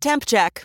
Temp check.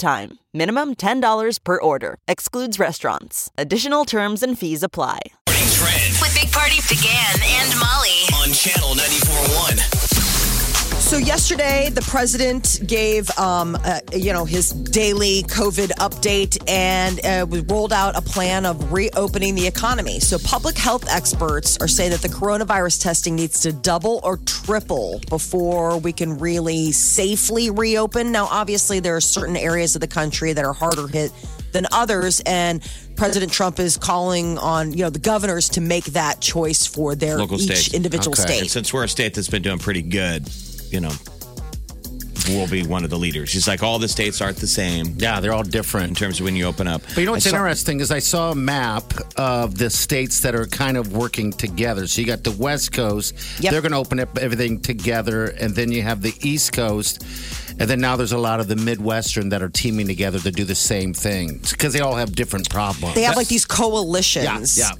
time. Minimum $10 per order. Excludes restaurants. Additional terms and fees apply. Morning Trend With Big Party DeGan and Molly. on Channel 94.1. So yesterday, the president gave, um, uh, you know, his daily COVID update and uh, we rolled out a plan of reopening the economy. So public health experts are saying that the coronavirus testing needs to double or triple before we can really safely reopen. Now, obviously, there are certain areas of the country that are harder hit than others, and President Trump is calling on, you know, the governors to make that choice for their Local each states. individual And state. since we're a state that's been doing pretty good, you know, we'll be one of the leaders. He's like, all the states aren't the same Yeah, they're all different in terms of when you open up. But you know what's saw- interesting is I saw a map of the states that are kind of working together. So you got the West Coast, Yep. they're going to open up everything together, and then you have the East Coast, and then now there's a lot of the Midwestern that are teaming together to do the same thing because they all have different problems. They have like these coalitions. Yeah, yeah.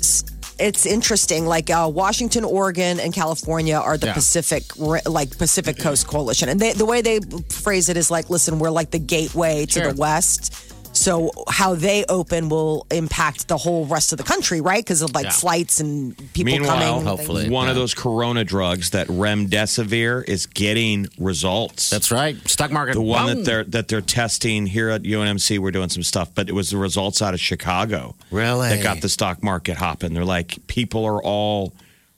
It's interesting. Like uh, Washington, Oregon, and California are the Yeah. Pacific, like Pacific Coast Coalition, and they, the way they phrase it is like, "Listen, we're like the gateway to Sure. the West." So how they open will impact the whole rest of the country, right? Because of like Yeah. flights and people Meanwhile, coming. and hopefully. things. one of those corona drugs, that remdesivir, is getting results. That's right. Stock market. the one boom. that they're that they're testing here at UNMC. We're doing some stuff, but it was the results out of Chicago Really? that got the stock market hopping. They're like people are all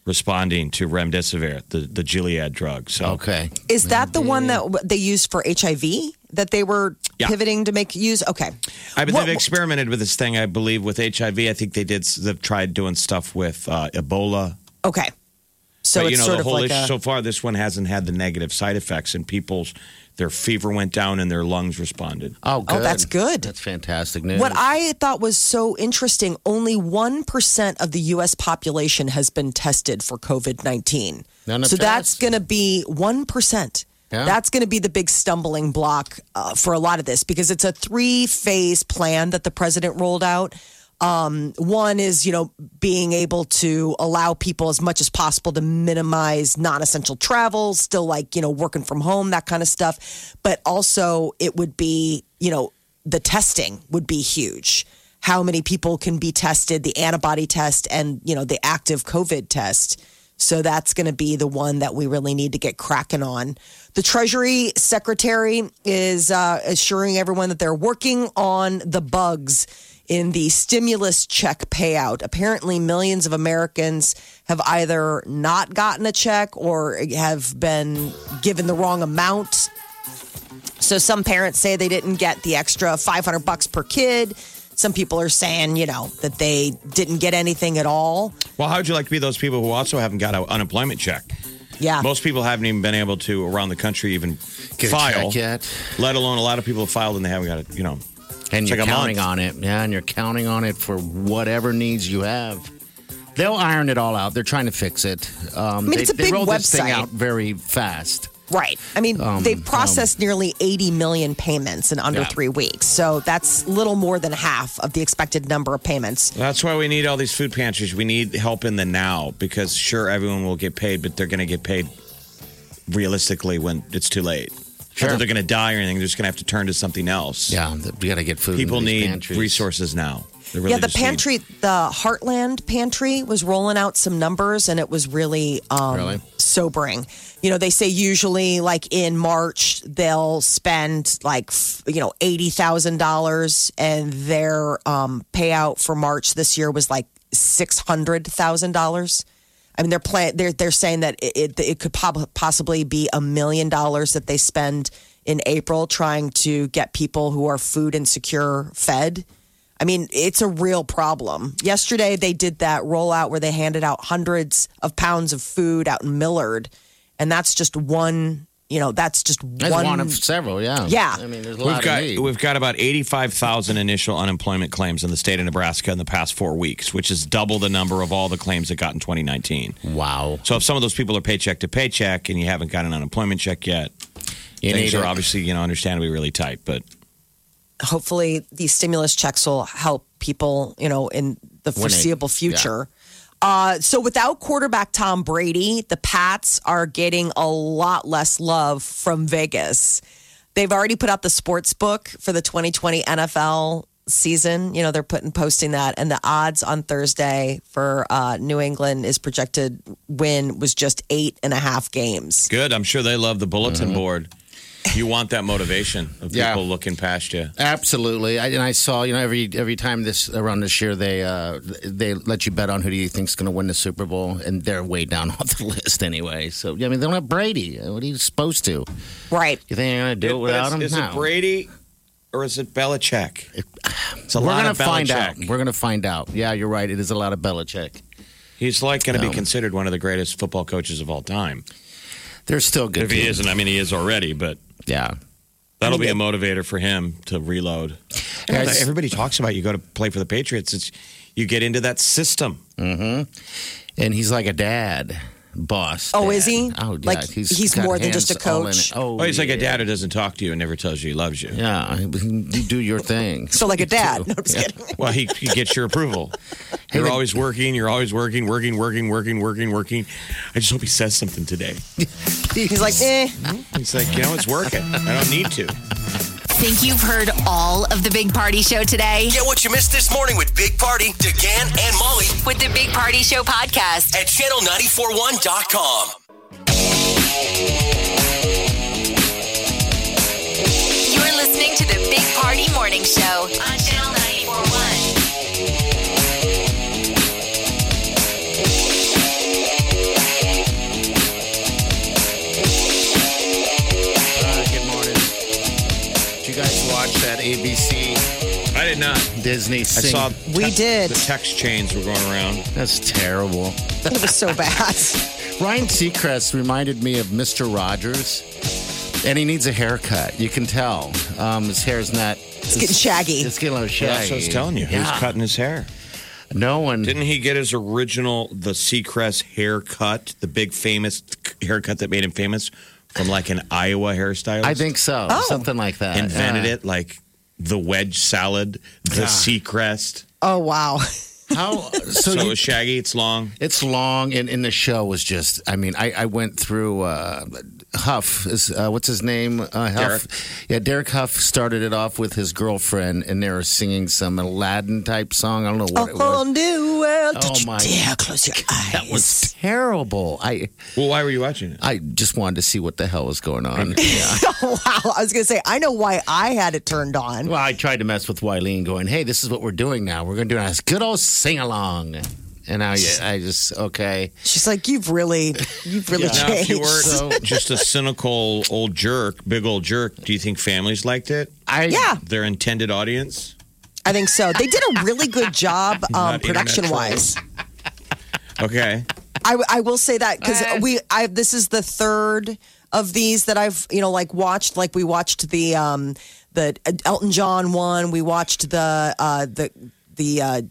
responding to remdesivir, the the Gilead drug. So Okay. Is that the one that they used for HIV that they were Yeah. pivoting to make use? Okay. I mean, What- they've experimented with this thing, I believe, with HIV. I think they did. They've tried doing stuff with uh, Ebola. Okay. So but it's you know, sort the of whole like issue a, so far, this one hasn't had the negative side effects, and people's their fever went down and their lungs responded. Oh, good. that's good. That's fantastic news. What I thought was so interesting only 1% of the US population has been tested for COVID 19. None have So that's going to be 1%. Yeah. That's going to be the big stumbling block uh, for a lot of this because it's a three phase plan that the president rolled out. Um, one is, you know, being able to allow people as much as possible to minimize non essential travel, still like, you know, working from home, that kind of stuff. But also, it would be, you know, the testing would be huge. How many people can be tested, the antibody test and, you know, the active COVID test. So that's going to be the one that we really need to get cracking on. The Treasury Secretary is uh, assuring everyone that they're working on the bugs in the stimulus check payout. Apparently, millions of Americans have either not gotten a check or have been given the wrong amount. So some parents say they didn't get the extra 500 bucks per kid. Some people are saying, you know, that they didn't get anything at all. Well, how would you like to be those people who also haven't got an unemployment check? Yeah. Most people haven't even been able to around the country even Get a file check yet? Let alone a lot of people have filed and they haven't got it. You know, And It's you're like counting on it. Yeah, and you're counting on it for whatever needs you have. They'll iron it all out. They're trying to fix it. Um, mean, they, it's a they big rolled this thing website. out very fast. Right. I mean, Um, they've processed nearly 80 million payments in under Yeah. three weeks. So that's little more than half of the expected number of payments. that's why we need all these food pantries. We need help in the now because sure everyone will get paid, but they're going to get paid realistically when it's too late. Sure. Not that they're going to die or anything. They're just going to have to turn to something else. Yeah, we got to get food. People need pantries. resources now. Really yeah, the just need- pantry, the Heartland pantry was rolling out some numbers and it was really, um, Really? sobering. You know, they say usually like in March, they'll spend like, you know, $80,000 and their um, payout for March this year was like $600,000. I mean, they're plan- they're they're saying that it it, it could prob- possibly be a million dollars that they spend in April trying to get people who are food insecure fed. I mean, it's a real problem. Yesterday, they did that rollout where they handed out hundreds of pounds of food out in Millard, and that's just one, you know, that's just That's one. one, of several, yeah. Yeah. I mean, there's a We've lot got of need. we've got about eighty five thousand initial unemployment claims in the state of Nebraska in the past four weeks, which is double the number of all the claims that got in 2019. wow. So if some of those people are paycheck to paycheck and you haven't got an unemployment check yet, You things need are it. obviously you know understandably really tight. But hopefully these stimulus checks will help people, you know, in the foreseeable future. Uh, so without quarterback Tom Brady, the Pats are getting a lot less love from Vegas. They've already put out the sports book for the 2020 NFL season. You know, they're putting posting that, and the odds on Thursday for uh, New England is projected win was just eight and a half games. good, I'm sure they love the bulletin board. You want that motivation of Yeah. people looking past you. Absolutely, I, and I saw you know every every time this around this year they uh, they let you bet on who do you think's going to win the Super Bowl, and they're way down off the list anyway. So I mean they don't have Brady. What are you supposed to? Right. You think you're going to do it But without is, him? is No. it Brady or is it Belichick? It's a We're lot going of to find out. We're going to find out. Yeah, you're right. It is a lot of Belichick. He's like going to No. be considered one of the greatest football coaches of all time. They're still good. If he isn't, I mean, he is already, but yeah. that'll be a motivator for him to reload. Guys- Everybody talks about you go to play for the Patriots. It's you get into that system. Mm-hmm. And he's like a dad, boss. Oh, dad. is he? Oh, yeah. Like, he's got more than just a hands all in coach? it. Oh, Oh, he's like a dad who doesn't talk to you and never tells you he loves you. Yeah, you do your thing. So like a dad. No, I'm just kidding. Well, he, he gets your approval. Hey, You're the- always working. You're always working, working, working, working, working, working. I just hope he says something today. He's like, eh. He's like, you know, it's working. I don't need to. Think you've heard all of the Big Party Show today? Get what you missed this morning with Big Party, DeGan, and Molly With the Big Party Show podcast. at channel941.com. You're listening to the Big Party Morning Show on Channel that ABC I did not. Disney I sing? saw We text- did. The text chains were going around. That's terrible. It was so bad. Ryan Seacrest reminded me of Mr. Rogers, and he needs a haircut. You can tell. Um, his hair's not. It's getting shaggy. It's getting a little shaggy. That's what I was telling you. He was cutting his hair. No one. Didn't he get his original, the Seacrest haircut, the big famous haircut that made him famous from like an Iowa hairstylist? I think so. Oh. Something like that. Invented Yeah. it like the wedge salad, the sea crest. Oh, wow. How? So, So, you- it's shaggy, it's long. It's long, and, and the show was just. I mean, I, I went through uh, Hough. Is uh, what's his name? Uh, Hough. Derek. Yeah, Derek Hough started it off with his girlfriend, and they were singing some Aladdin type song. I don't know A what it whole was. new world. Oh, Did you my- dare close your eyes? That was terrible. I Well, why were you watching it? I just wanted to see what the hell was going on. Yeah. wow. I was going to say, I know why I had it turned on. Well, I tried to mess with Wileen, going, "Hey, this is what we're doing now. We're going to do a nice good old sing along." And now, yeah, I just okay. She's like, you've really, you've really Now, changed. if you were So- just a cynical old jerk, big old jerk, do you think families liked it? I yeah, Their intended audience? I think so. They did a really good job, um, Not internet production wise. Okay. I, I will say that because we I this is the third of these that I've you know like watched like we watched the um the Elton John one we watched the uh the the uh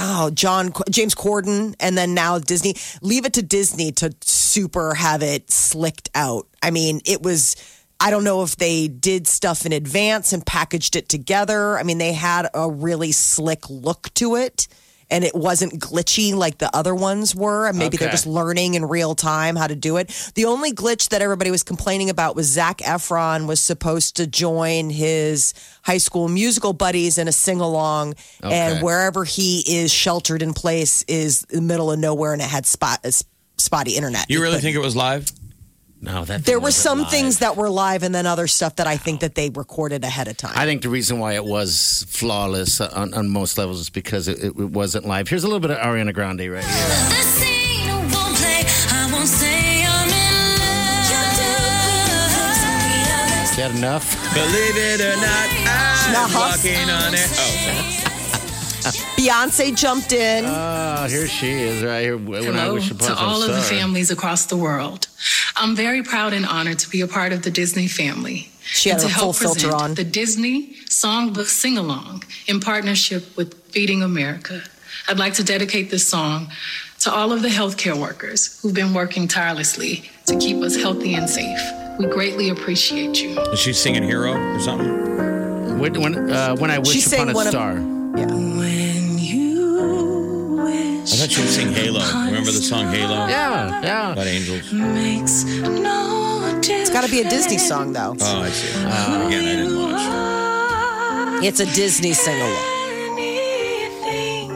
oh John James Corden and then now Disney. Leave it to Disney to super have it slicked out. I mean it was I don't know if they did stuff in advance and packaged it together. I mean they had a really slick look to it and it wasn't glitchy like the other ones were. And maybe they're just learning in real time how to do it. The only glitch that everybody was complaining about was Zac Efron was supposed to join his high school musical buddies in a sing along, and wherever he is sheltered in place is the middle of nowhere, and it had spot spotty internet. You really think it was live? No that there were some live. things that were live, and then other stuff that I think that they recorded ahead of time. I think the reason why it was flawless on, on most levels is because it, it, it wasn't live. Here's a little bit of Ariana Grande right here. The scene won't play. I won't say I'm in love. Is that enough? Believe it or not, I'm Not Hough. walking on it. Oh, Beyonce jumped in. Oh, here she is right here. When I Hello wish upon to all some of the families across the world. I'm very proud and honored to be a part of the Disney family. She had and to full help filter present on. The Disney Songbook Sing Along in partnership with Feeding America. I'd like to dedicate this song to all of the healthcare workers who've been working tirelessly to keep us healthy and safe. We greatly appreciate you. Is she singing Hero or something? When when, uh, when I wish She sang upon a one of- star. When you wish I thought she would sing Halo. Remember the song Halo? Yeah, yeah. About angels. makes no It's got to be a Disney song, though. Oh, I see. Again, I didn't watch. It's a Disney sing along.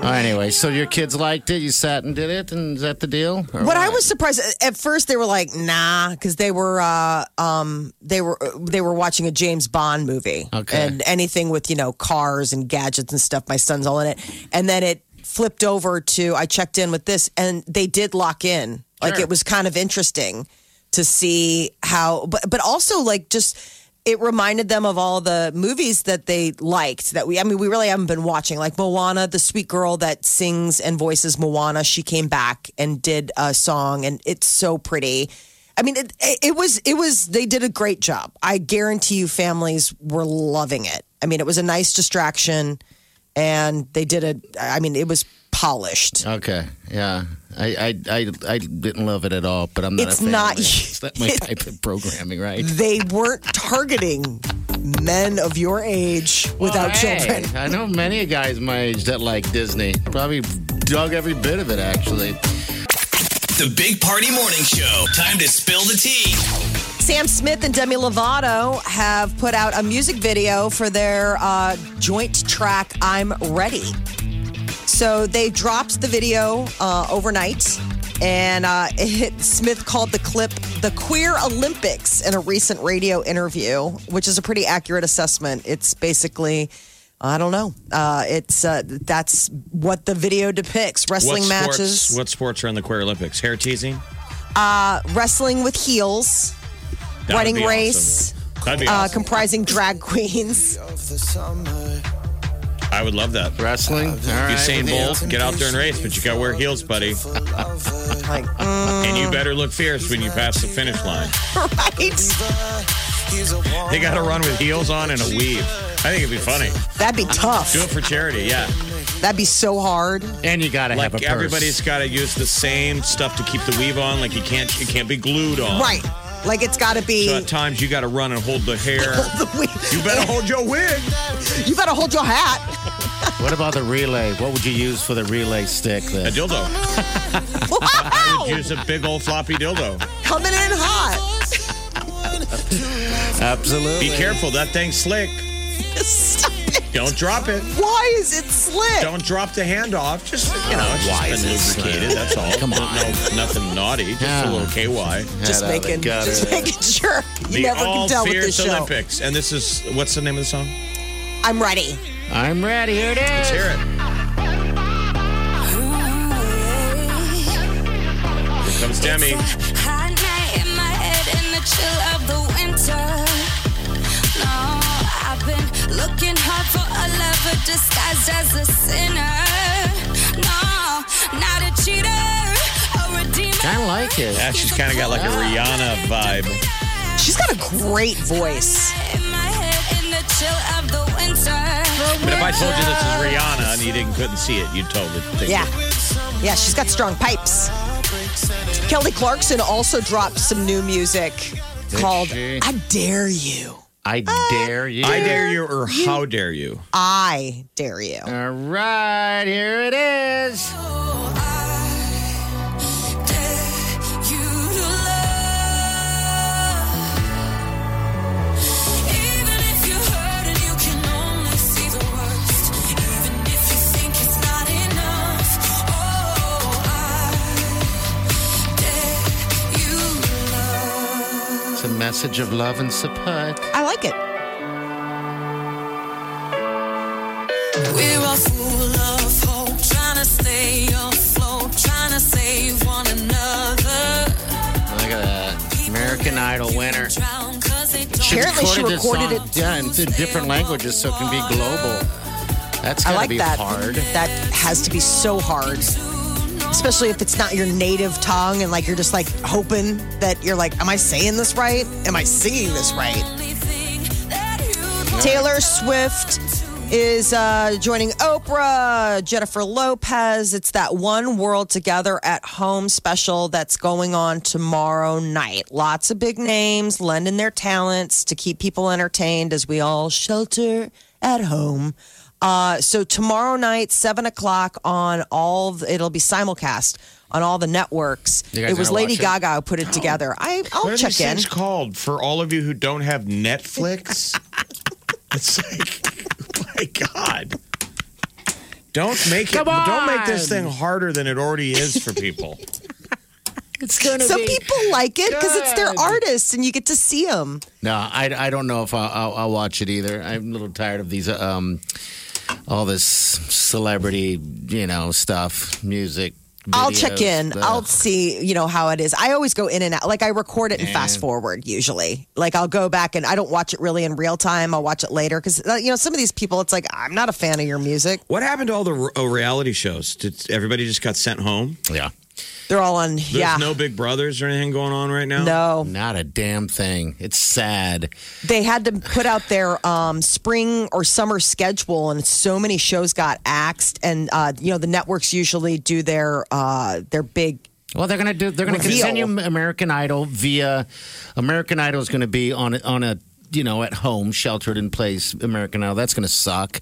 Oh, anyway, so your kids liked it. You sat and did it, and is that the deal? Or What I was surprised at first they were like, nah, because they were uh, um, they were they were watching a James Bond movie, Okay. and anything with you know cars and gadgets and stuff. My son's all in it, and then it flipped over to I checked in with this, and they did lock in. Like Sure. it was kind of interesting to see how, but but also like just. It reminded them of all the movies that they liked that we, I mean, we really haven't been watching. Like Moana, the sweet girl that sings and voices Moana, she came back and did a song, and it's so pretty. I mean, it, it was, it was, they did a great job. I guarantee you families were loving it. I mean, it was a nice distraction, and they did a, I mean, it was polished. Okay, yeah. I, I I I didn't love it at all, but I'm not. It's a fan not- of it. It's not my type of programming, right? They weren't targeting men of your age without Well, hey, children. I know many guys my age that like Disney. Probably dug every bit of it, actually. The Big Party Morning Show. Time to spill the tea. Sam Smith and Demi Lovato have put out a music video for their uh, joint track, I'm Ready. So they dropped the video uh, overnight, and uh, it, Smith called the clip the Queer Olympics in a recent radio interview, which is a pretty accurate assessment. It's basically. I don't know. Uh, it's uh, that's what the video depicts: wrestling what matches, what sports are in the Queer Olympics? Hair teasing? wrestling with heels, That would running be race, awesome. That'd be uh, awesome. comprising drag queens. I would love that. Wrestling. All right. Usain Bolt, get out there and race, but you got to wear heels, buddy. Like, And you better look fierce when you pass the finish line. right? They got to run with heels on and a weave. I think it'd be funny. That'd be tough. Do it for charity, yeah. That'd be so hard. And you got to have a purse. everybody's got to use the same stuff to keep the weave on. Like you can't, it can't be glued on. Right. Like it's got to be. So at times you got to run and hold the hair. the wig. You better hold your wig. You better hold your hat. What about the relay? What would you use for the relay stick? Then A Then? dildo. Wow. Use a big old floppy dildo. Coming in hot. Absolutely. Be careful, that thing's slick. Stop it. Don't drop it. Why is it slick? Don't drop the hand off. Just you know, it's Why just is been it lubricated. That's all. Come on. no, nothing naughty. Just Yeah. a little KY. just Head out of the making, gutter. just making sure. You The never All can tell with Fierce this show. Olympics, and this is what's the name of the song? I'm ready. I'm ready. Here it is. Let's hear it. Here comes Demi. Hot night in my head in the chill of the looking hard for a lover disguised as a sinner. No, not a cheater, a redeemer. Kind of like it. Yeah, she's kind of got like a Rihanna vibe. She's got a great voice. In my head in the chill of the winter. But if I told you this is Rihanna and you didn't couldn't see it, you'd totally think. Yeah. Yeah, she's got strong pipes. Kelly Clarkson also dropped some new music called she? I Dare You. I uh, dare you. I dare you, or how dare you? I Dare You. All right, here it is. Message of love and support. I like it. We're all full of hope, trying to stay afloat, trying to save one another. Look at that. American Idol winner. Drown 'cause they don't Apparently she recorded song, it- Yeah, in in different languages so it can be global. That's I gotta like be that. hard. That has to be so hard. Especially if it's not your native tongue and like you're just like hoping that you're like, am I saying this right? Am I singing this right? Taylor Swift is uh, joining Oprah, Jennifer Lopez. It's that One World Together at Home special that's going on tomorrow night. Lots of big names lending their talents to keep people entertained as we all shelter at home. Uh, so tomorrow night, seven o'clock on all. The, it'll be simulcast on all the networks. It was Lady watch it? Gaga who put it together. I, I'll What are check these in. things called for all of you who don't have Netflix? it's like, my God. Don't make it. Come Don't make this thing harder than it already is for people. It's gonna Some be. people like it because it's their artists and you get to see them. No, I, I don't know if I'll, I'll, I'll watch it either. I'm a little tired of these, um, all this celebrity, you know, stuff, music. I'll check in. uh, I'll see, you know, how it is. I always go in and out. Like I record it and fast forward usually. Like I'll go back and I don't watch it really in real time. I'll watch it later because, uh, you know, some of these people, it's like, I'm not a fan of your music. What happened to all the uh, reality shows? Did everybody just got sent home? Yeah. They're all on, There's yeah. no Big Brothers or anything going on right now. no, Not a damn thing. It's sad. they had to put out their um, spring or summer schedule, and so many shows got axed. And uh, you know, the networks usually do their uh, their big Well, they're gonna do. They're gonna Reveal. continue American Idol via American Idol is gonna be on on a you know at home sheltered in place American Idol. That's gonna suck.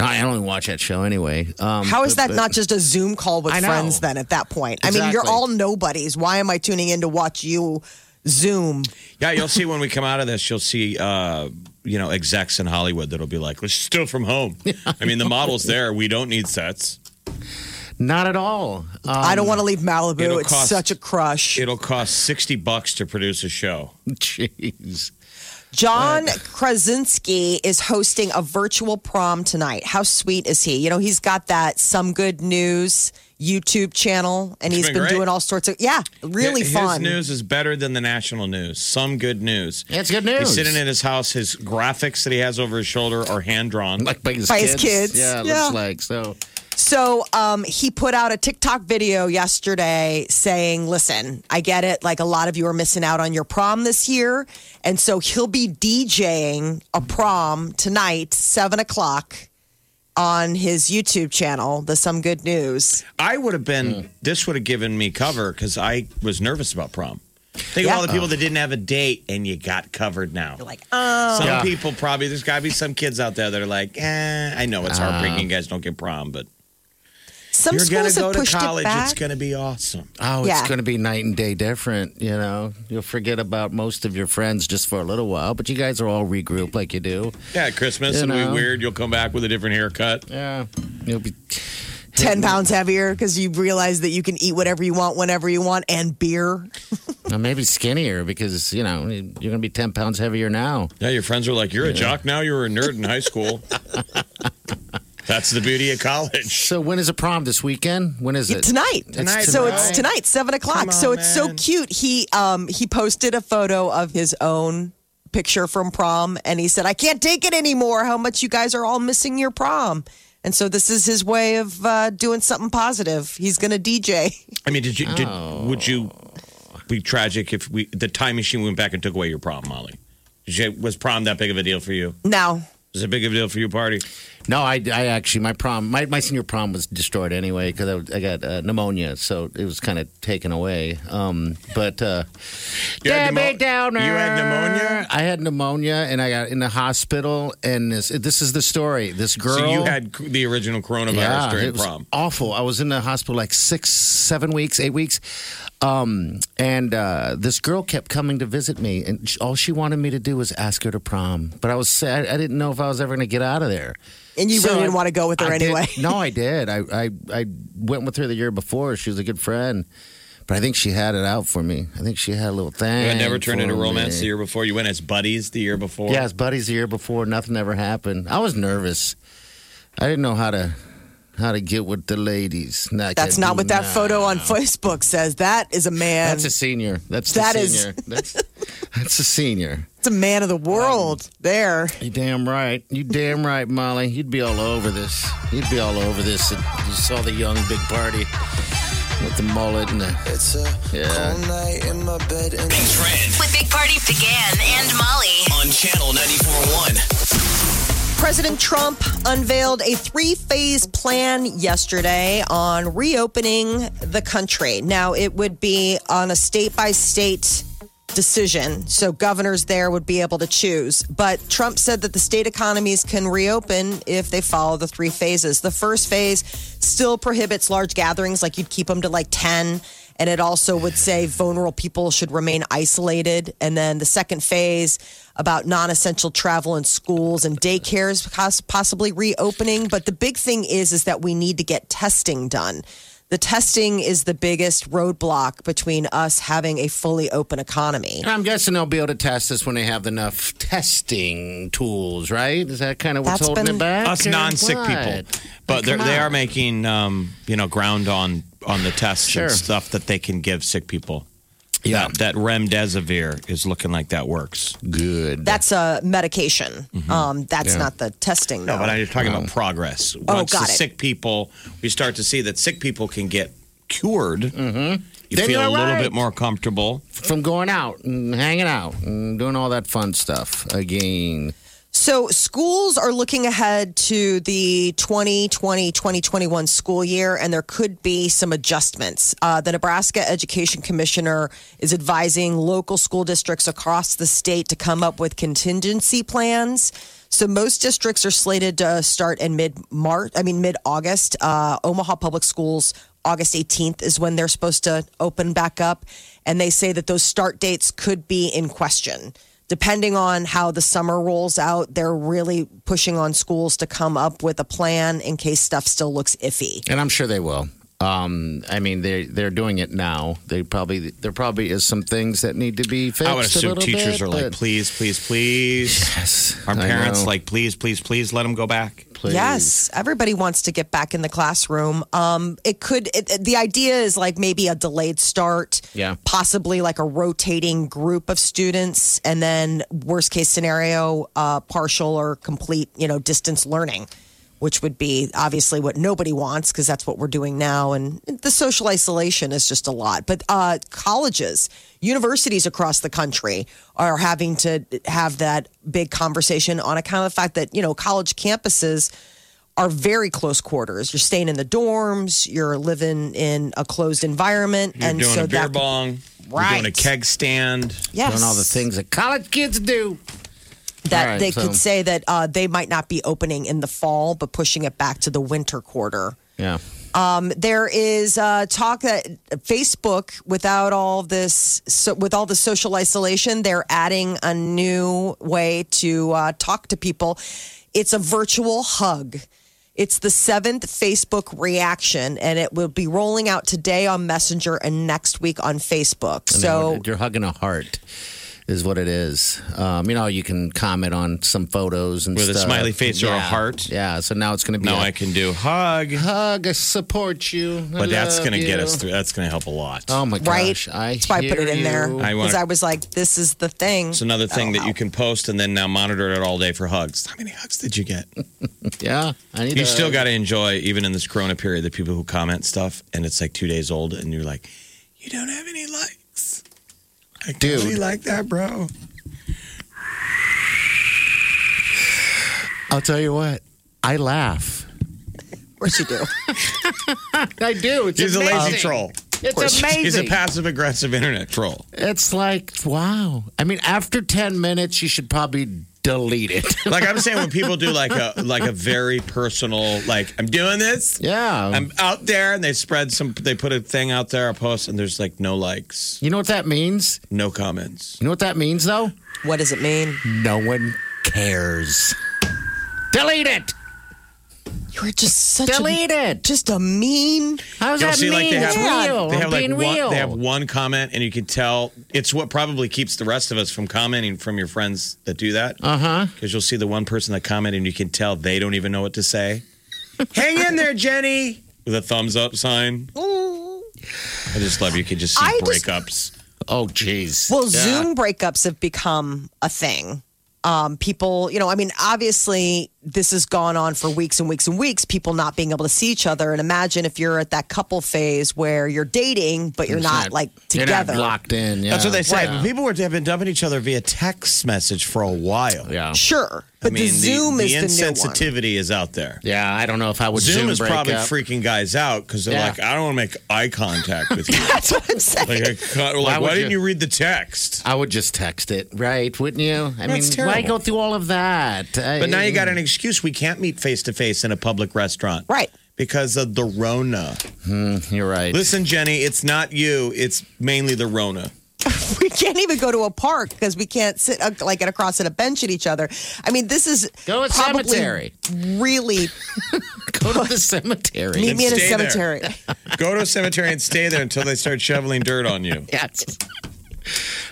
I only watch that show anyway. Um, How is but- that but- not just a Zoom call with I friends then at that point? I mean, you're all nobodies. Why am I tuning in to watch you Zoom? Yeah, you'll see when we come out of this, you'll see, uh, you know, execs in Hollywood that'll be like, we're still from home. I mean, the model's there. We don't need sets. Not at all. Um, I don't want to leave Malibu. it'll It's cost- such a crush. It'll cost 60 bucks to produce a show. Jeez. John Krasinski is hosting a virtual prom tonight. How sweet is he? You know, he's got that Some Good News YouTube channel, and he's been been doing all sorts of, yeah, really His fun. news is better than the national news. Some good news. Yeah, it's good news. He's sitting in his house. His graphics that he has over his shoulder are hand drawn. like by his By his kids. kids. Yeah, Yeah. looks like so. So um, he put out a TikTok video yesterday saying, listen, I get it. Like a lot of you are missing out on your prom this year. And so he'll be DJing a prom tonight, seven o'clock on his YouTube channel, The Some Good News. I would have been, this would have given me cover because I was nervous about prom. Think Yeah. of all the people that didn't have a date and you got covered now. You're like, oh. Some Yeah. people probably, there's got to be some kids out there that are like, eh, I know it's Uh. heartbreaking. You guys don't get prom, but Some you're going to schools go have to pushed college. it back. It's going to be awesome. Oh, Yeah. it's going to be night and day different. You know, you'll forget about most of your friends just for a little while, but you guys are all regrouped like you do. Yeah, at Christmas, You it'll know. be weird. You'll come back with a different haircut. Yeah, you'll be 10 pounds heavier because you realize that you can eat whatever you want whenever you want and beer. uh, maybe skinnier because you know you're going to be ten pounds heavier now. Yeah, your friends are like, you're a jock now. You were a nerd in high school. That's the beauty of college. So when is the prom this weekend? When is it? tonight. Tonight, so bro. it's tonight, seven o'clock. On, so it's so cute. He um he posted a photo of his own picture from prom, and he said, "I can't take it anymore. How much you guys are all missing your prom." And so this is his way of uh, doing something positive. He's going to DJ. I mean, did you, did, Oh. would you be tragic if we, the time machine went back and took away your prom, Molly? Did you, was prom that big of a deal for you? Now, Was it a big of a deal for you, party? No, I, I actually my prom my, my senior prom was destroyed anyway because I, I got uh, pneumonia, so it was kind of taken away. Um, but uh, You had Debbie Downer. you had pneumonia? I had pneumonia, and I got in the hospital. And this this is the story. This girl. So you had the original coronavirus during it was prom. awful. I was in the hospital like six, seven weeks, eight weeks, um, and uh, this girl kept coming to visit me, and all she wanted me to do was ask her to prom. But I was sad. I didn't know if I was ever going to get out of there. And you So really didn't I- want to go with her I did- anyway. no, I did. I, I I went with her the year before. She was a good friend, but I think she had it out for me. I think she had a little thing. It never turned into romance me. the year before. You went as buddies the year before. Yeah, as buddies the year before. Nothing ever happened. I was nervous. I didn't know how to how to get with the ladies. Like That's not do what that now. photo on Facebook says. That is a man. That's a senior. That's the That is- senior. That's that's a senior. It's a man of the world. there. You damn right. You damn right, Molly. You'd be all over this. You'd be all over this. And you saw the young big party. with the mullet and the. It's a Yeah. cold night in my bed and Big Trend With Big Party DeGan and Molly. on Channel 94.1. President Trump unveiled a three phase plan yesterday on reopening the country. Now, it would be on a state by state decision. So, governors there would be able to choose. But Trump said that the state economies can reopen if they follow the three phases. The first phase still prohibits large gatherings, like you'd keep them to like 10. And it also would say vulnerable people should remain isolated. And then the second phase about non essential travel in schools and daycares pos- possibly reopening. But the big thing is, is that we need to get testing done. The testing is the biggest roadblock between us having a fully open economy. I'm guessing they'll be able to test this when they have enough testing tools, right? Is that kind of what's That's holding been- it back? Us non-sick what? people, but they're, they are making um, you know ground on on the tests Sure. and stuff that they can give sick people. Yeah. that, that remdesivir is looking like that works. good. That's a medication. Um, that's Yeah. not the testing. No, though. but I'm just talking about progress. Oh, Once got the it. sick people, we start to see that sick people can get cured. Mm-hmm. You Then feel a you're little right. bit more comfortable. from going out and hanging out and doing all that fun stuff again. So, schools are looking ahead to the 2020 2021 school year, and there could be some adjustments. Uh, the Nebraska Education Commissioner is advising local school districts across the state to come up with contingency plans. So, most districts are slated to start in mid March, I mean, mid August. Uh, Omaha Public Schools, August 18th is when they're supposed to open back up. And they say that those start dates could be in question depending on how the summer rolls out, they're really pushing on schools to come up with a plan in case stuff still looks iffy. And I'm sure they will. Um, I mean, they they're doing it now. They probably there probably is some things that need to be fixed. I would a assume little teachers bit, are like, please, please, please. Yes, Our parents like, please, please, please let them go back. Please. Yes, everybody wants to get back in the classroom. Um, it could. It, it- the idea is like maybe a delayed start. Yeah. possibly like a rotating group of students, and then worst case scenario, uh, partial or complete, you know, distance learning. Which would be obviously what nobody wants because that's what we're doing now. And the social isolation is just a lot. But uh, colleges, universities across the country are having to have that big conversation on account of the fact that, you know, college campuses are very close quarters. You're staying in the dorms, you're living in a closed environment. You're and doing so a beer that, bong. You're Right. doing a keg stand. yes, doing all the things that college kids do. That right, they so- could say that uh, they might not be opening in the fall, but pushing it back to the winter quarter. Yeah. Um, there is uh, talk that Facebook, without all this, so, with all the social isolation, they're adding a new way to uh, talk to people. It's a virtual hug. It's the seventh Facebook reaction, and it will be rolling out today on Messenger and next week on Facebook. So you're hugging a heart. Is what it is. Um, you know, you can comment on some photos and With a smiley face or a heart? Yeah. So now it's going to be Now a I can do hug. hug, I support you, I But that's going to get us through. That's going to help a lot. Oh my right, gosh! I that's why I put it in there you. I because want- I was like, "This is the thing." It's another thing Oh, that you can post and then now monitor it all day for hugs. How many hugs did you get? Yeah, I need. You a- still got to enjoy, even in this Corona period, the people who comment stuff and it's like two days old and you're like, you don't have any likes. I Dude. really like that, bro. I'll tell you what. I laugh. Of course you do. I do. It's He's a lazy troll. It's amazing. He's a passive aggressive internet troll. It's like wow. I mean, after ten minutes, you should probably delete it. Like I'm saying, when people do like a like a very personal, like I'm doing this, yeah. I'm out there, and they spread some, they put a thing out there, a post, and there's like no likes, you know what that means? no comments. You know what that means, though? what does it mean? No one cares. Delete it. You're just such Delete a it. just a mean. How's You'll that see, mean? like they have, it's real. they have like being one, real. they have one comment, and you can tell it's what probably keeps the rest of us from commenting from your friends that do that. Uh huh. Because you'll see the one person that commented, and you can tell they don't even know what to say. Hang in there, Jenny, with a thumbs up sign. I just love you. Can just see I just- breakups. Oh, jeez. Well, Yeah. Zoom breakups have become a thing. Um, people, you know, I mean, obviously, this has gone on for weeks and weeks and weeks, people not being able to see each other. And imagine if you're at that couple phase where you're dating, but you're It's not like you're not together. locked in. Yeah. That's what they say. Yeah. People were have been dumping each other via text message for a while. Yeah. Sure. But I mean, the Zoom the, is the the new one. insensitivity is out there. Yeah, I don't know if I would Zoom, Zoom, is break probably up. freaking guys out because they're Yeah. like, I don't want to make eye contact with you. That's what I'm saying. like, I can't- Why like, why didn't you- you read the text? I would just text it, right? Wouldn't you? I That's mean, why go through all of that? But now you got an excuse. We can't meet face to face in a public restaurant. Right. Because of the Rona. You're right. Listen, Jenny, it's not you. It's mainly the Rona. we can't even go to a park because we can't sit uh, like across at a bench at each other. I mean, this is Go to a probably cemetery. really Go to the cemetery. meet me in a cemetery. Go to a cemetery and stay there until they start shoveling dirt on you. Yes.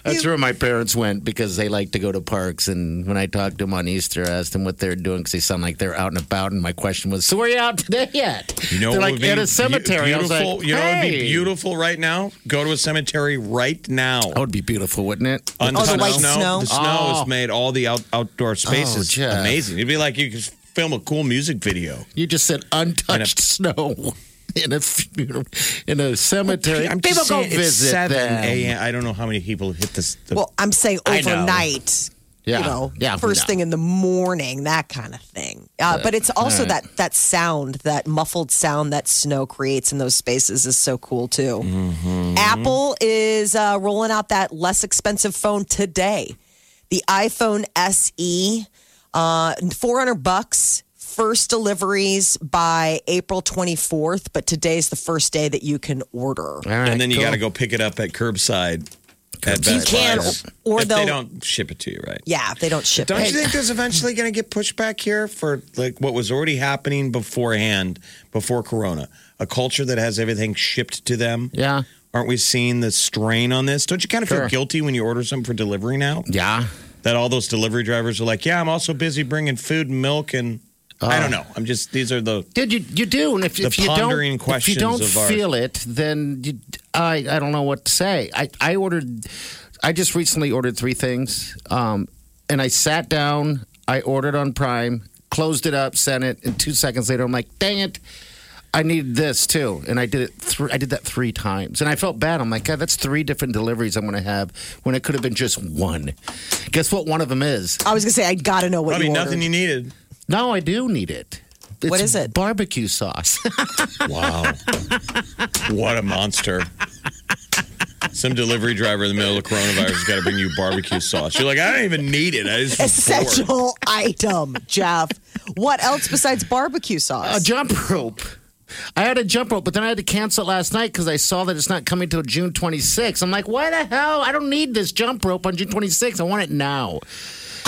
That's where my parents went because they like to go to parks. And when I talked to them on Easter, I asked them what they're doing because they sound like they're out and about. And my question was, "So where are you out today yet?" You know they're like at a beau- cemetery. I was Beautiful. like, you know it'd be beautiful right now? Go to a cemetery right now. That would be beautiful, wouldn't it? Untouched Oh, the white snow. snow? The snow Oh. has made all the out, outdoor oh, spaces Jeff. amazing. It'd be like you could film a cool music video. You just said untouched snow in a funeral, in a cemetery. I'm People just saying go it's visit seven them. a.m. I don't know how many people hit this. The, Well, I'm saying I know. overnight. Yeah. You know, Yeah, first no. thing in the morning, that kind of thing. Uh, but it's also All right. that that sound, that muffled sound that snow creates in those spaces is so cool too. Mm-hmm. Apple is uh, rolling out that less expensive phone today, the iPhone SE, uh, 400 bucks. First deliveries by April 24th, but today's the first day that you can order. All right, and then you cool. got to go pick it up at curbside. At You can, Buys. or if they don't ship it to you, right? Yeah, if they don't ship Don't it. you think there's eventually going to get pushback here for like what was already happening beforehand, before Corona? A culture that has everything shipped to them. Yeah. Aren't we seeing the strain on this? Don't you kind of Sure. feel guilty when you order something for delivery now? Yeah. That all those delivery drivers are like, yeah, I'm also busy bringing food and milk and I don't know. I'm just these are the Did you you do? And if, The if you don't pondering if you don't of ours. feel it, then you, I I don't know what to say. I I ordered. I just recently ordered three things, um, and I sat down. I ordered on Prime, closed it up, sent it, and two seconds later, I'm like, dang it. I need this too, and I did it. Th- I did that three times, and I felt bad. I'm like, God, that's three different deliveries I'm going to have when it could have been just one. Guess what? One of them is. I was gonna say I gotta know what probably you nothing you needed. No, I do need it. It's What is it? Barbecue sauce. Wow. what a monster. Some delivery driver in the middle of coronavirus has got to bring you barbecue sauce. You're like, I don't even need it. I just. Essential item, Jeff. What else besides barbecue sauce? A jump rope. I had a jump rope, but then I had to cancel it last night because I saw that it's not coming till June 26th. I'm like, why the hell? I don't need this jump rope on June 26th. I want it now.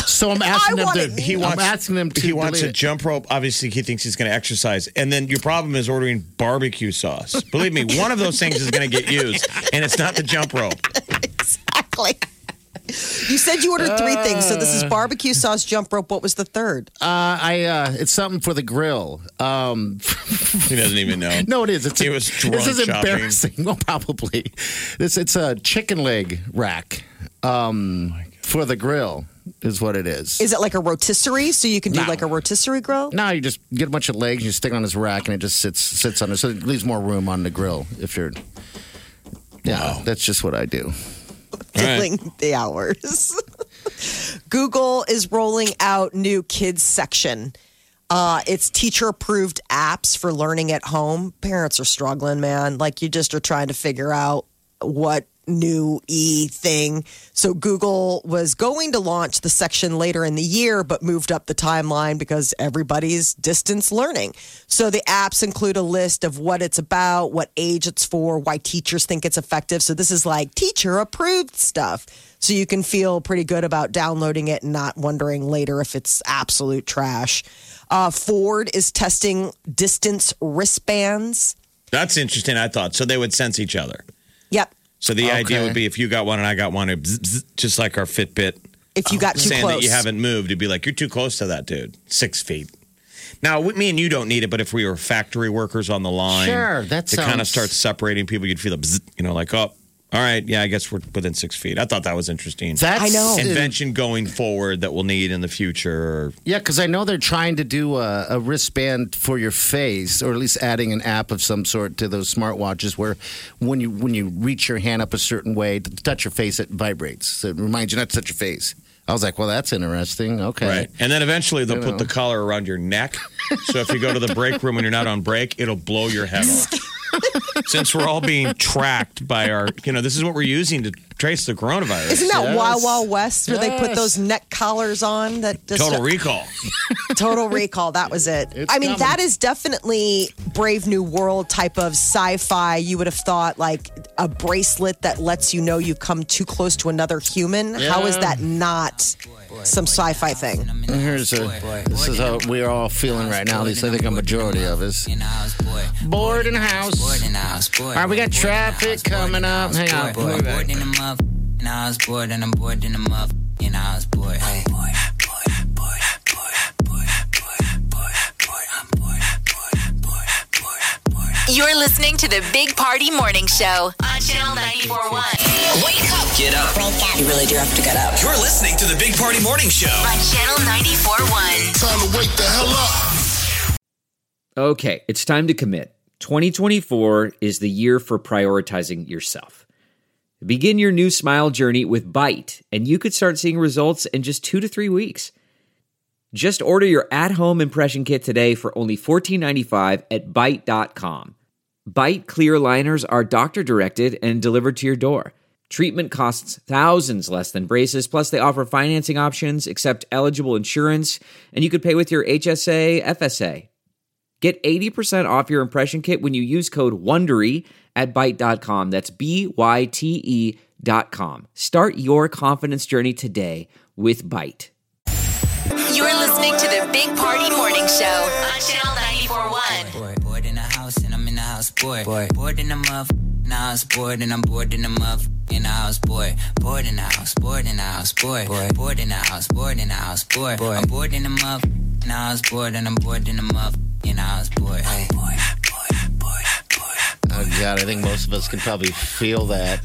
So I'm asking them want to. it He I'm wants, asking them to. He wants a delete it. jump rope. Obviously, he thinks he's going to exercise. And then your problem is ordering barbecue sauce. Believe me, one of those things is going to get used, and it's not the jump rope. exactly. You said you ordered three things, so this is barbecue sauce, jump rope. What was the third? Uh, I. Uh, it's something for the grill. Um, He doesn't even know. no, it is. It's He a- was This is shopping. embarrassing. Well, probably. This. It's a chicken leg rack. Um, for the grill is what it is. Is it like a rotisserie? So you can do No. like a rotisserie grill? No, you just get a bunch of legs, you stick it on this rack, and it just sits sits on it. So it leaves more room on the grill if you're. Yeah, that's just what I do. All right. Filling the hours. Google is rolling out new kids section. Uh, it's teacher approved apps for learning at home. Parents are struggling, man. Like you just are trying to figure out what new e thing. So Google was going to launch the section later in the year, but moved up the timeline because everybody's distance learning. So the apps include a list of what it's about, what age it's for, why teachers think it's effective. So this is like teacher approved stuff. So you can feel pretty good about downloading it and not wondering later if it's absolute trash. Uh, Ford is testing distance wristbands. That's interesting. I thought so. They would sense each other. Yep. So the idea would be if you got one and I got one, bzz, bzz, just like our Fitbit If you got too saying close. that you haven't moved, it'd be like you're too close to that dude, six feet. Now, me and you don't need it, but if we were factory workers on the line, Sure, that to kind of sounds- start separating people, you'd feel a bzz, you know, like oh, All right. Yeah, I guess we're within six feet. I thought that was interesting. That's I know. Invention going forward that we'll need in the future. Yeah, because I know they're trying to do a, a wristband for your face, or at least adding an app of some sort to those smartwatches, where when you when you reach your hand up a certain way to touch your face, it vibrates. So it reminds you not to touch your face. I was like, well, that's interesting. Okay. Right. And then eventually they'll You put know. the collar around your neck. So if you go to the break room when you're not on break, it'll blow your head off. Since we're all being tracked by our, you know, this is what we're using to trace the coronavirus. Isn't that Yes. Wild Wild West where they put those neck collars on? That just, Total recall. Total Recall. That was it. It's I mean, coming. that is definitely Brave New World type of sci-fi. You would have thought like a bracelet that lets you know you come too close to another human. How is that not some sci-fi thing? Here's a. This is how we're all feeling right now. At least I think a majority of us. Bored in the house. All right, we got traffic coming up. Hang on. We'll be back. in the. And I was bored and I'm bored in the muff. And I was bored. You're listening to the Big Party Morning Show on Channel 941. Wake up. Get up. You really do have to get up. You're listening to the Big Party Morning Show. On Channel 941. Time to wake the hell up. Okay, it's time to commit. 2024 is the year for prioritizing yourself. Begin your new smile journey with Byte, and you could start seeing results in just two to three weeks. Just order your at home impression kit today for only $14.95 at Byte.com. Byte clear liners are doctor directed and delivered to your door. Treatment costs thousands less than braces, plus, they offer financing options, accept eligible insurance, and you could pay with your HSA, FSA. Get 80% off your impression kit when you use code WONDERY at Byte.com. That's B-Y-T-E dot com. Start your confidence journey today with Byte. You're listening to the Big Party Morning Show on Channel 941. I'm in the house. Bored, bored, bored in the muff. And I was bored and I'm bored in the muff. And I was bored, bored in the house, bored in the house, bored, bored, bored in the house, bored in the house, bored, bored. I'm bored in the muff. And I was bored and I'm bored in the muff. And I was bored. Hey. Boy. Oh God, I think most of us can probably feel that.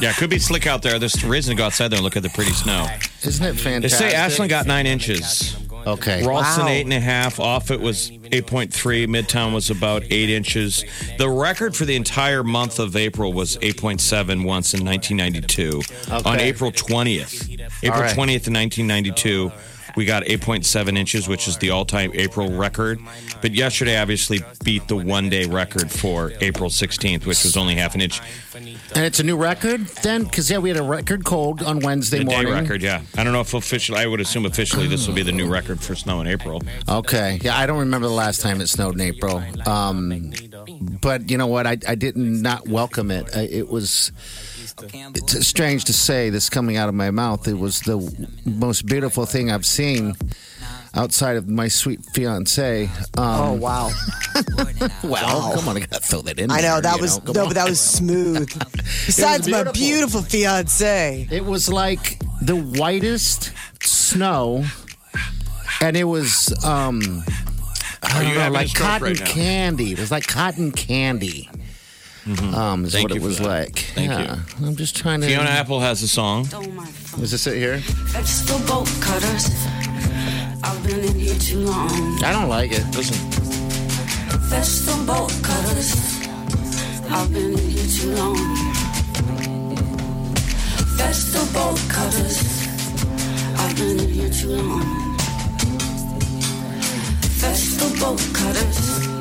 Yeah, it could be slick out there. There's reason to go outside there and look at the pretty snow. Isn't it fantastic? They say Ashland got nine inches. Okay. Ralston Wow. eight and a half. Offutt was eight point three. Midtown was about eight inches. The record for the entire month of April was eight point seven once in 1992. On April 20th, April right. 20th in 1992. We got 8.7 inches, which is the all time April record. But yesterday obviously beat the one day record for April 16th, which was only half an inch. And it's a new record then? Because, yeah, we had a record cold on Wednesday The day record, yeah. I don't know if officially, I would assume officially this will be the new record for snow in April. Okay. Yeah, I don't remember the last time it snowed in April. Um, but you know what? I, I did not welcome it. It was. It's strange to say this coming out of my mouth. It was the most beautiful thing I've seen outside of my sweet fiance. Um, Oh wow! well, come on, I got to throw that in. I know there, that was know, no, on. but that was smooth. Besides my beautiful. beautiful fiance. It was like the whitest snow, and it was um, I don't you know, like cotton right candy. It was like cotton candy. Um, is Thank what it was that. like. Thank yeah. I'm just trying to. Fiona Apple has a song. Is this it here? Vegetable cutters. I've been in here too long. I don't like it. Listen. Vegetable cutters. I've been in here too long. Vegetable cutters. I've been in here too long. Vegetable cutters.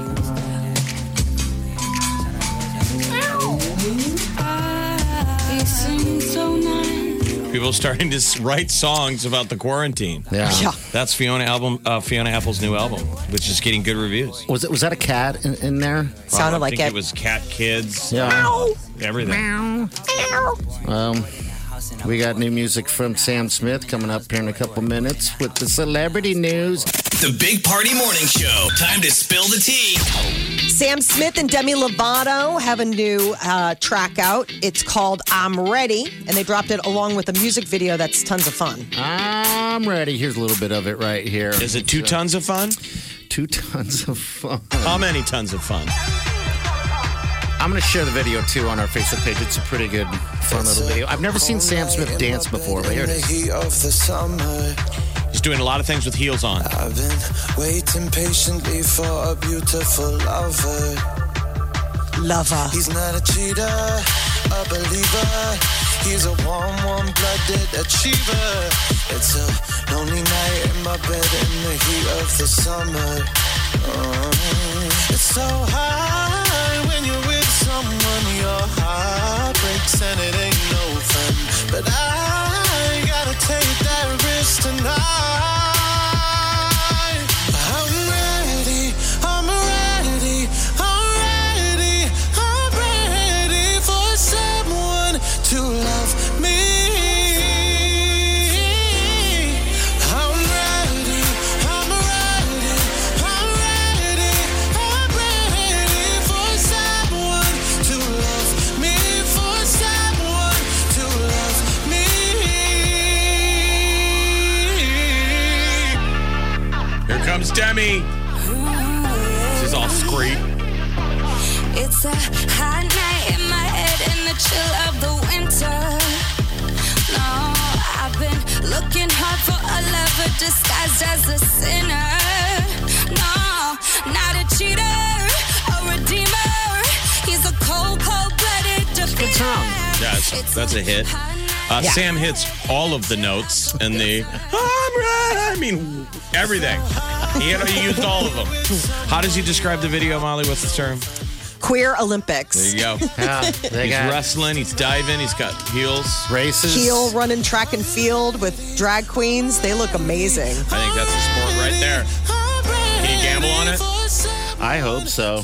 People starting to write songs about the quarantine. Yeah. Yeah. That's Fiona album. Uh, Fiona Apple's new album, which is getting good reviews. Was it? Was that a cat in, in there? Sounded I like think it. it was Cat Kids. Yeah. Everything. Um, we got new music from Sam Smith coming up here in a couple minutes with the celebrity news. The Big Party Morning Show. Time to spill the tea. Sam Smith and Demi Lovato have a new uh, track out. It's called "I'm Ready," and they dropped it along with a music video that's tons of fun. I'm ready. Here's a little bit of it right here. Is it two tons of fun? Two tons of fun. How many tons of fun? I'm going to share the video too on our Facebook page. It's a pretty good, fun little video. I've never seen Sam Smith dance before, but here it is. Heat of the summer. He's doing a lot of things with heels on. I've been waiting patiently for a beautiful lover. Lover. He's not a cheater, a believer. He's a warm, warm-blooded achiever. It's a lonely night in my bed in the heat of the summer. Oh, it's so hard when you're with someone. Your heart breaks and it ain't no fun. But I gotta take that risk tonight. Demi. This is all screed. It's a hot night in my head in the chill of the winter. No, I've been looking hard for a lover disguised as a sinner. No, not a cheater, a redeemer. He's a cold, cold-blooded defeater. good song. Yeah, it's- that's a hit. Uh, Yeah. Sam hits all of the notes and the I'm right. I mean everything. He, had, he used all of them. How does he describe the video, Molly? What's the term? Queer Olympics. There you go. Yeah, they He's got wrestling. He's diving. He's got heels. races. Heel running track and field with drag queens. They look amazing. I think that's a sport right there. Can you gamble on it? I hope so.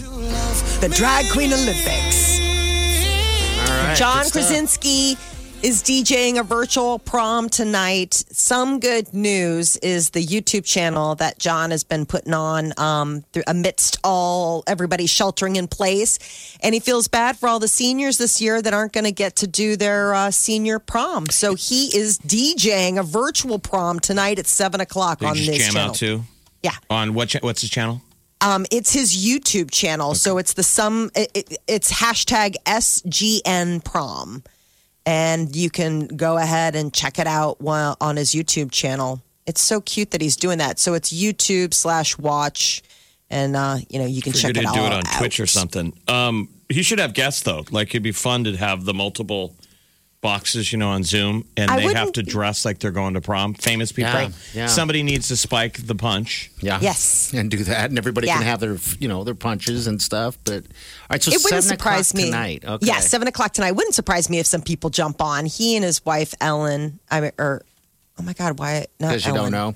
The Drag Queen Olympics. All right. John good stuff. Krasinski is DJing a virtual prom tonight. Some good news is the YouTube channel that John has been putting on um, through, amidst all everybody sheltering in place, and he feels bad for all the seniors this year that aren't going to get to do their uh, senior prom. So he is DJing a virtual prom tonight at seven o'clock on this jam channel. out too? Yeah. On what? What's his channel? Um, it's his YouTube channel, so it's the some. It, it, it's hashtag SGN Prom, and you can go ahead and check it out while on his YouTube channel. It's so cute that he's doing that. So it's YouTube slash watch, and uh, you know you can check it out. do it on Twitch or something. Um, he should have guests though. Like it'd be fun to have the multiple boxes, you know, on Zoom, and I they have wouldn't- to dress like they're going to prom. Famous people. Yeah, yeah. Somebody needs to spike the punch. Yeah. Yes. And do that, and everybody Yeah. can have their, you know, their punches and stuff. But all right, so it wouldn't seven o'clock surprise me. tonight. Okay. Yeah, seven o'clock tonight. Wouldn't surprise me if some people jump on. He and his wife Ellen. I mean, or oh my God, why? Not Because you Ellen. don't know.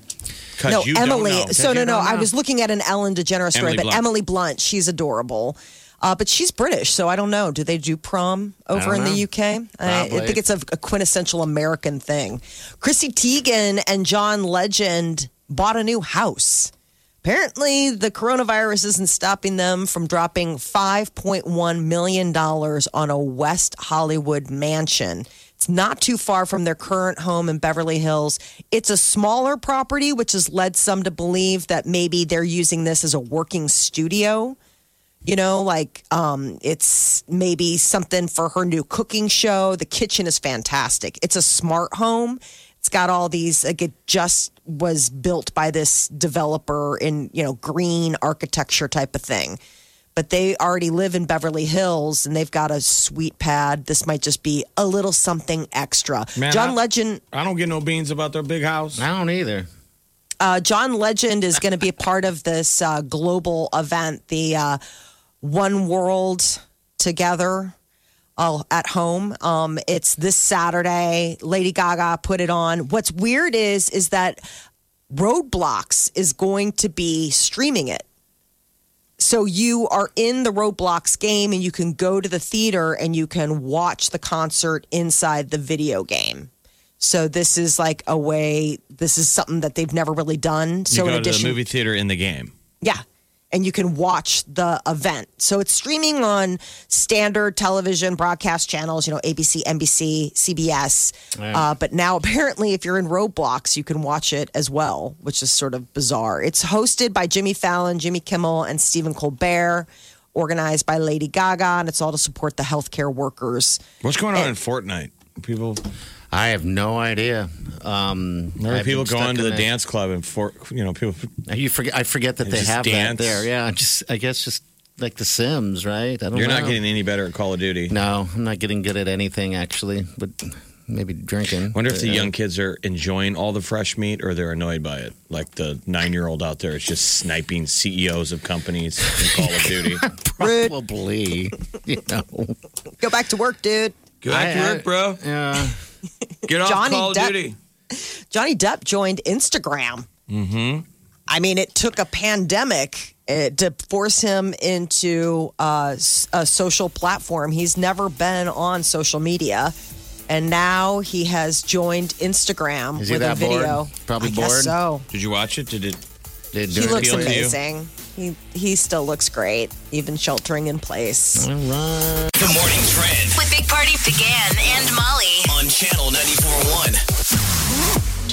Because no, you Emily. don't know. So no, no. don't I was looking at an Ellen DeGeneres story, Emily but Blunt. Emily Blunt, she's adorable. Uh, but she's British, so I don't know. Do they do prom over in the. UK? I, I think it's a, a quintessential American thing. Chrissy Teigen and John Legend bought a new house. Apparently, the coronavirus isn't stopping them from dropping $5.1 million on a West Hollywood mansion. It's not too far from their current home in Beverly Hills. It's a smaller property, which has led some to believe that maybe they're using this as a working studio. You know, like um, it's maybe something for her new cooking show. The kitchen is fantastic. It's a smart home. It's got all these, like, it just was built by this developer in, you know, green architecture type of thing. But they already live in Beverly Hills and they've got a sweet pad. This might just be a little something extra. Man, John I- Legend I don't get no beans about their big house. I don't either. uh, John Legend is going to be a part of this uh, global event, the uh, One World Together uh, at home. Um, it's this Saturday. Lady Gaga put it on. What's weird is is that Roblox is going to be streaming it. So you are in the Roblox game and you can go to the theater and you can watch the concert inside the video game. So this is like a way. This is something that they've never really done. You So go in addition, to the movie theater in the game. yeah, and you can watch the event. So it's streaming on standard television broadcast channels. You know, ABC, NBC, CBS. Uh, but now apparently, if you're in Roblox, you can watch it as well, which is sort of bizarre. It's hosted by Jimmy Fallon, Jimmy Kimmel, and Stephen Colbert. organized by Lady Gaga, and it's all to support the healthcare workers. What's going on in Fortnite? People, I have no idea. Um, there are I've people going to the that- dance club and for you know people. You forget. I forget that They they have dance. that there. Yeah, just I guess just like The Sims, right? I don't You're know. not getting any better at Call of Duty. No, I'm not getting good at anything actually, but maybe drinking. Wonder if the Yeah. young kids are enjoying all the fresh meat or they're annoyed by it. Like the nine year old out there is just sniping CEOs of companies in Call of Duty. probably. You know, Go back to work, dude. Go back to work, bro. yeah. Get off Johnny Call of Depp- Duty. Johnny Depp joined Instagram. Mm-hmm. I mean, it took a pandemic uh, to force him into uh, s- a social platform. He's never been on social media. And now he has joined Instagram Is he with that a video. bored? Probably I guess bored? so. Did you watch it? Did it? Did He looks appeal to you? amazing. He he still looks great, even sheltering in place. All right. The morning trend With Big Party began and Molly. on channel 94.1.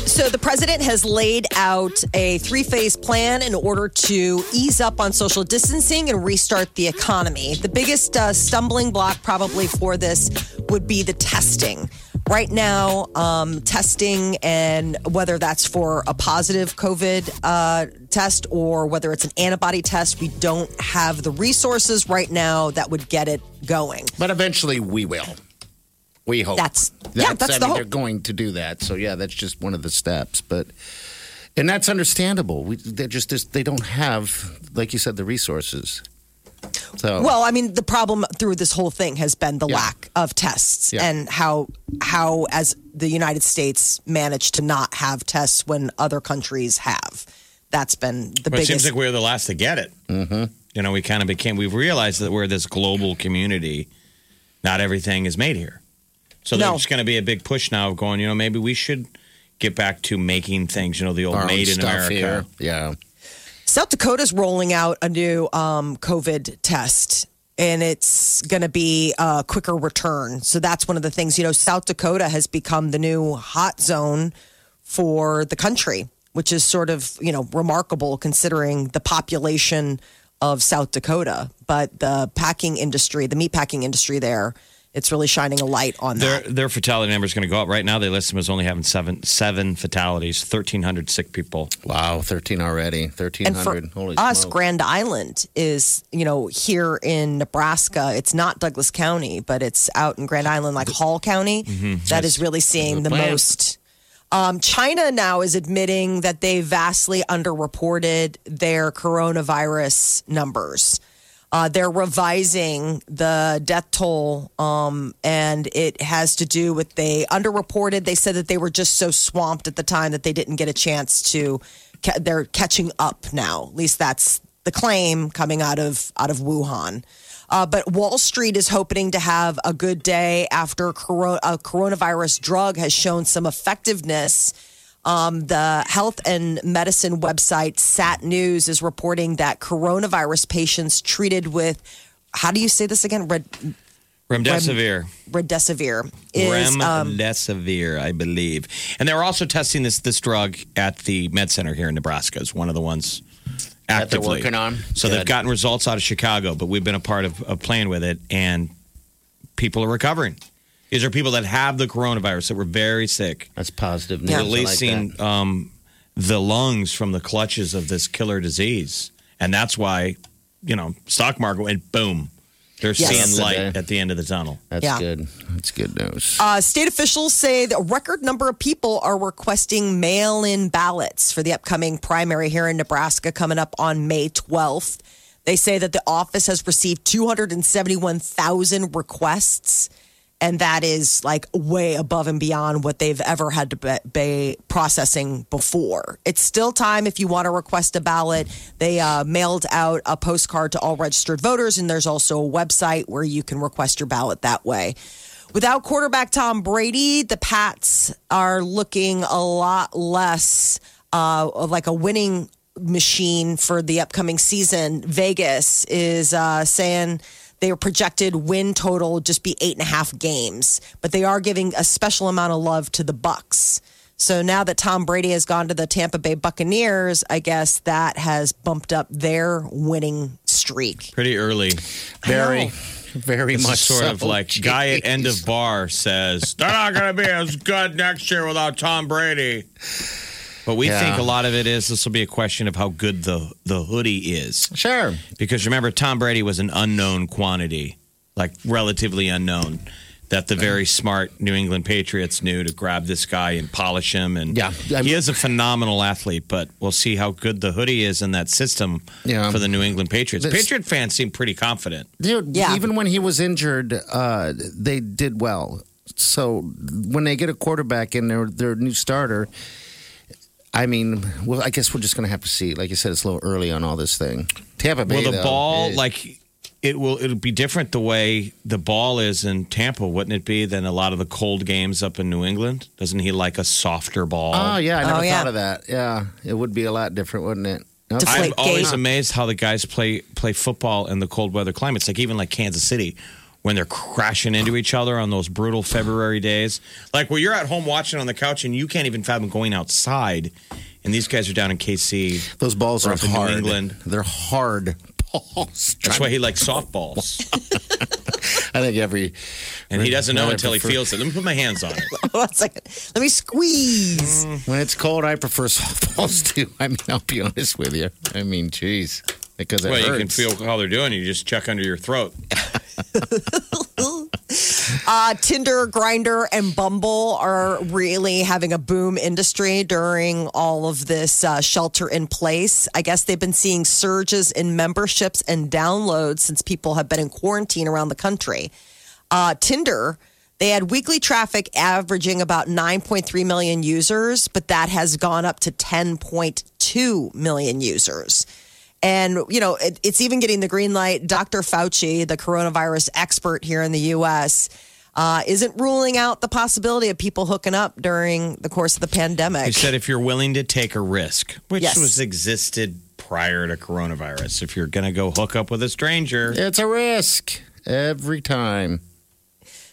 So the president has laid out a three-phase plan in order to ease up on social distancing and restart the economy. The biggest uh, stumbling block probably for this would be the testing. Right now, um, testing and whether that's for a positive COVID uh, test or whether it's an antibody test, we don't have the resources right now that would get it going. But eventually we will. We hope. That's- yeah, that's I the mean, hope. they're going to do that. So yeah, that's just one of the steps. But and that's understandable. We, they're just just- they don't have, like you said, the resources. So Well, I mean, the problem through this whole thing has been the Yeah. lack of tests Yeah. and how how as the United States managed to not have tests when other countries have. That's been the But it biggest. seems like we were the last to get it. Mm-hmm. You know, we kind of became. We've realized that we're this global community. Not everything is made here, so No. there's going to be a big push now of going. You know, maybe we should get back to making things. You know, the old our own made in stuff America. here. Yeah. South Dakota's rolling out a new um, COVID test. And it's going to be a quicker return. So that's one of the things. You know, South Dakota has become the new hot zone for the country, which is sort of, you know, remarkable considering the population of South Dakota. But the packing industry, the meat packing industry there, it's really shining a light on Their that. their fatality number is going to go up. Right now, they list them as only having seven seven fatalities, thirteen hundred sick people. Wow, thirteen already. thirteen hundred. And for hundred. Holy us, smokes. Grand Island is, you know, here in Nebraska. It's not Douglas County, but it's out in Grand Island, like Hall County. That is really seeing the plan. most. Um, China now is admitting that they vastly underreported their coronavirus numbers. Uh, they're revising the death toll, um, and it has to do with they underreported. They said that they were just so swamped at the time that they didn't get a chance to. Ca- they're catching up now. At least that's the claim coming out of out of Wuhan. Uh, but Wall Street is hoping to have a good day after a coronavirus drug has shown some effectiveness. Um, the health and medicine website STAT News is reporting that coronavirus patients treated with, how do you say this again? Red, Remdesivir. Remdesivir is um, Remdesivir, I believe. And they're also testing this this drug at the Med Center here in Nebraska. Is one of the ones That they're actively working on? So they've gotten results out of Chicago, but we've been a part of, of playing with it, and people are recovering. These are people that have the coronavirus that were very sick, That's positive news. I like releasing that. um, the lungs from the clutches of this killer disease, and that's why you know stock market went boom. They're Yes. seeing light Okay. at the end of the tunnel. That's Yeah. good. That's good news. Uh, state officials say that a record number of people are requesting mail in ballots for the upcoming primary here in Nebraska coming up on May 12th. They say that the office has received 271,000 requests, and that is like way above and beyond what they've ever had to be, be processing before. It's still time if you want to request a ballot. They uh, mailed out a postcard to all registered voters, and there's also a website where you can request your ballot that way. Without quarterback Tom Brady, the Pats are looking a lot less uh, like a winning machine for the upcoming season. Vegas is uh, saying their projected win total just be eight and a half games, but they are giving a special amount of love to the Bucks. So now that Tom Brady has gone to the Tampa Bay Buccaneers, I guess that has bumped up their winning streak. Pretty early. Very, very This much sort so. of like guy at end of bar says they're not going to be as good next year without Tom Brady. But we Yeah. think a lot of it is this will be a question of how good the the hoodie is. Sure. Because remember, Tom Brady was an unknown quantity, like relatively unknown. That the very smart New England Patriots knew to grab this guy and polish him, and Yeah. he is a phenomenal athlete. But we'll see how good the hoodie is in that system Yeah. for the New England Patriots. This- Patriot fans seem pretty confident. Dude, Yeah. even when he was injured, uh, they did well. So when they get a quarterback in their their new starter, I mean, well, I guess we're just going to have to see. Like you said, it's a little early on all this thing. Tampa Bay, Well, the though, ball, is- like it will, it'll be different the way the ball is in Tampa, wouldn't it be, than a lot of the cold games up in New England? Doesn't he like a softer ball? Oh yeah, I never Oh, yeah. thought of that. Yeah, it would be a lot different, wouldn't it? Okay. I'm always gate. amazed how the guys play play football in the cold weather climates. Like even like Kansas City, when they're crashing into each other on those brutal February days. Like where you're at home watching on the couch and you can't even fathom going outside, and these guys are down in KC. Those balls are up in New hard. England. They're hard balls. That's why he likes softballs, I think every and he doesn't know I until he feels it. Let me put my hands on it. One second. Let me squeeze. When it's cold, I prefer softballs too. I mean, I'll be honest with you. I mean, geez, because it Well, you can feel how they're doing. You just check under your throat. Uh, Tinder, Grindr, and Bumble are really having a boom industry during all of this uh, shelter in place. I guess they've been seeing surges in memberships and downloads since people have been in quarantine around the country. Uh, Tinder, they had weekly traffic averaging about 9.3 million users, but that has gone up to 10.2 million users. And, you know, it, it's even getting the green light. Dr. Fauci, the coronavirus expert here in the U.S., uh, isn't ruling out the possibility of people hooking up during the course of the pandemic. He said if you're willing to take a risk, which Yes. was existed prior to coronavirus, if you're going to go hook up with a stranger, It's a risk every time.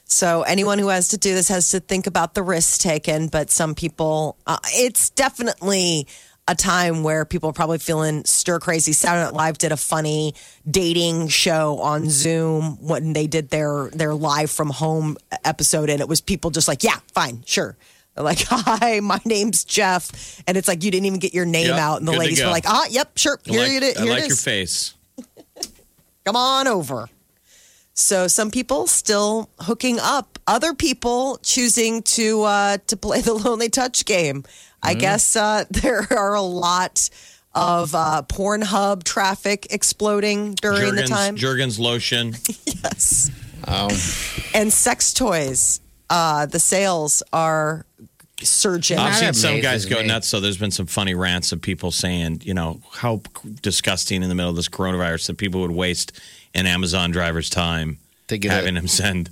So anyone who has to do this has to think about the risks taken. But some people, uh, it's definitely a time where people are probably feeling stir crazy. Saturday Night Live did a funny dating show on Zoom when they did their their live from home episode, and it was people just like, yeah, fine, sure. They're like, hi, my name's Jeff, and it's like you didn't even get your name Yep, out, and the ladies were like, ah, yep, sure, I here like, it is. I like your face. Come on over. So some people still hooking up. Other people choosing to uh, to play the lonely touch game. I Mm-hmm. guess uh, there are a lot of uh, Pornhub traffic exploding during the time. Jergens lotion. yes, Um, and sex toys. Uh, the sales are surging. I've seen some guys go me. nuts. So there's been some funny rants of people saying, you know, how disgusting in the middle of this coronavirus that people would waste an Amazon driver's time To get having it. him send,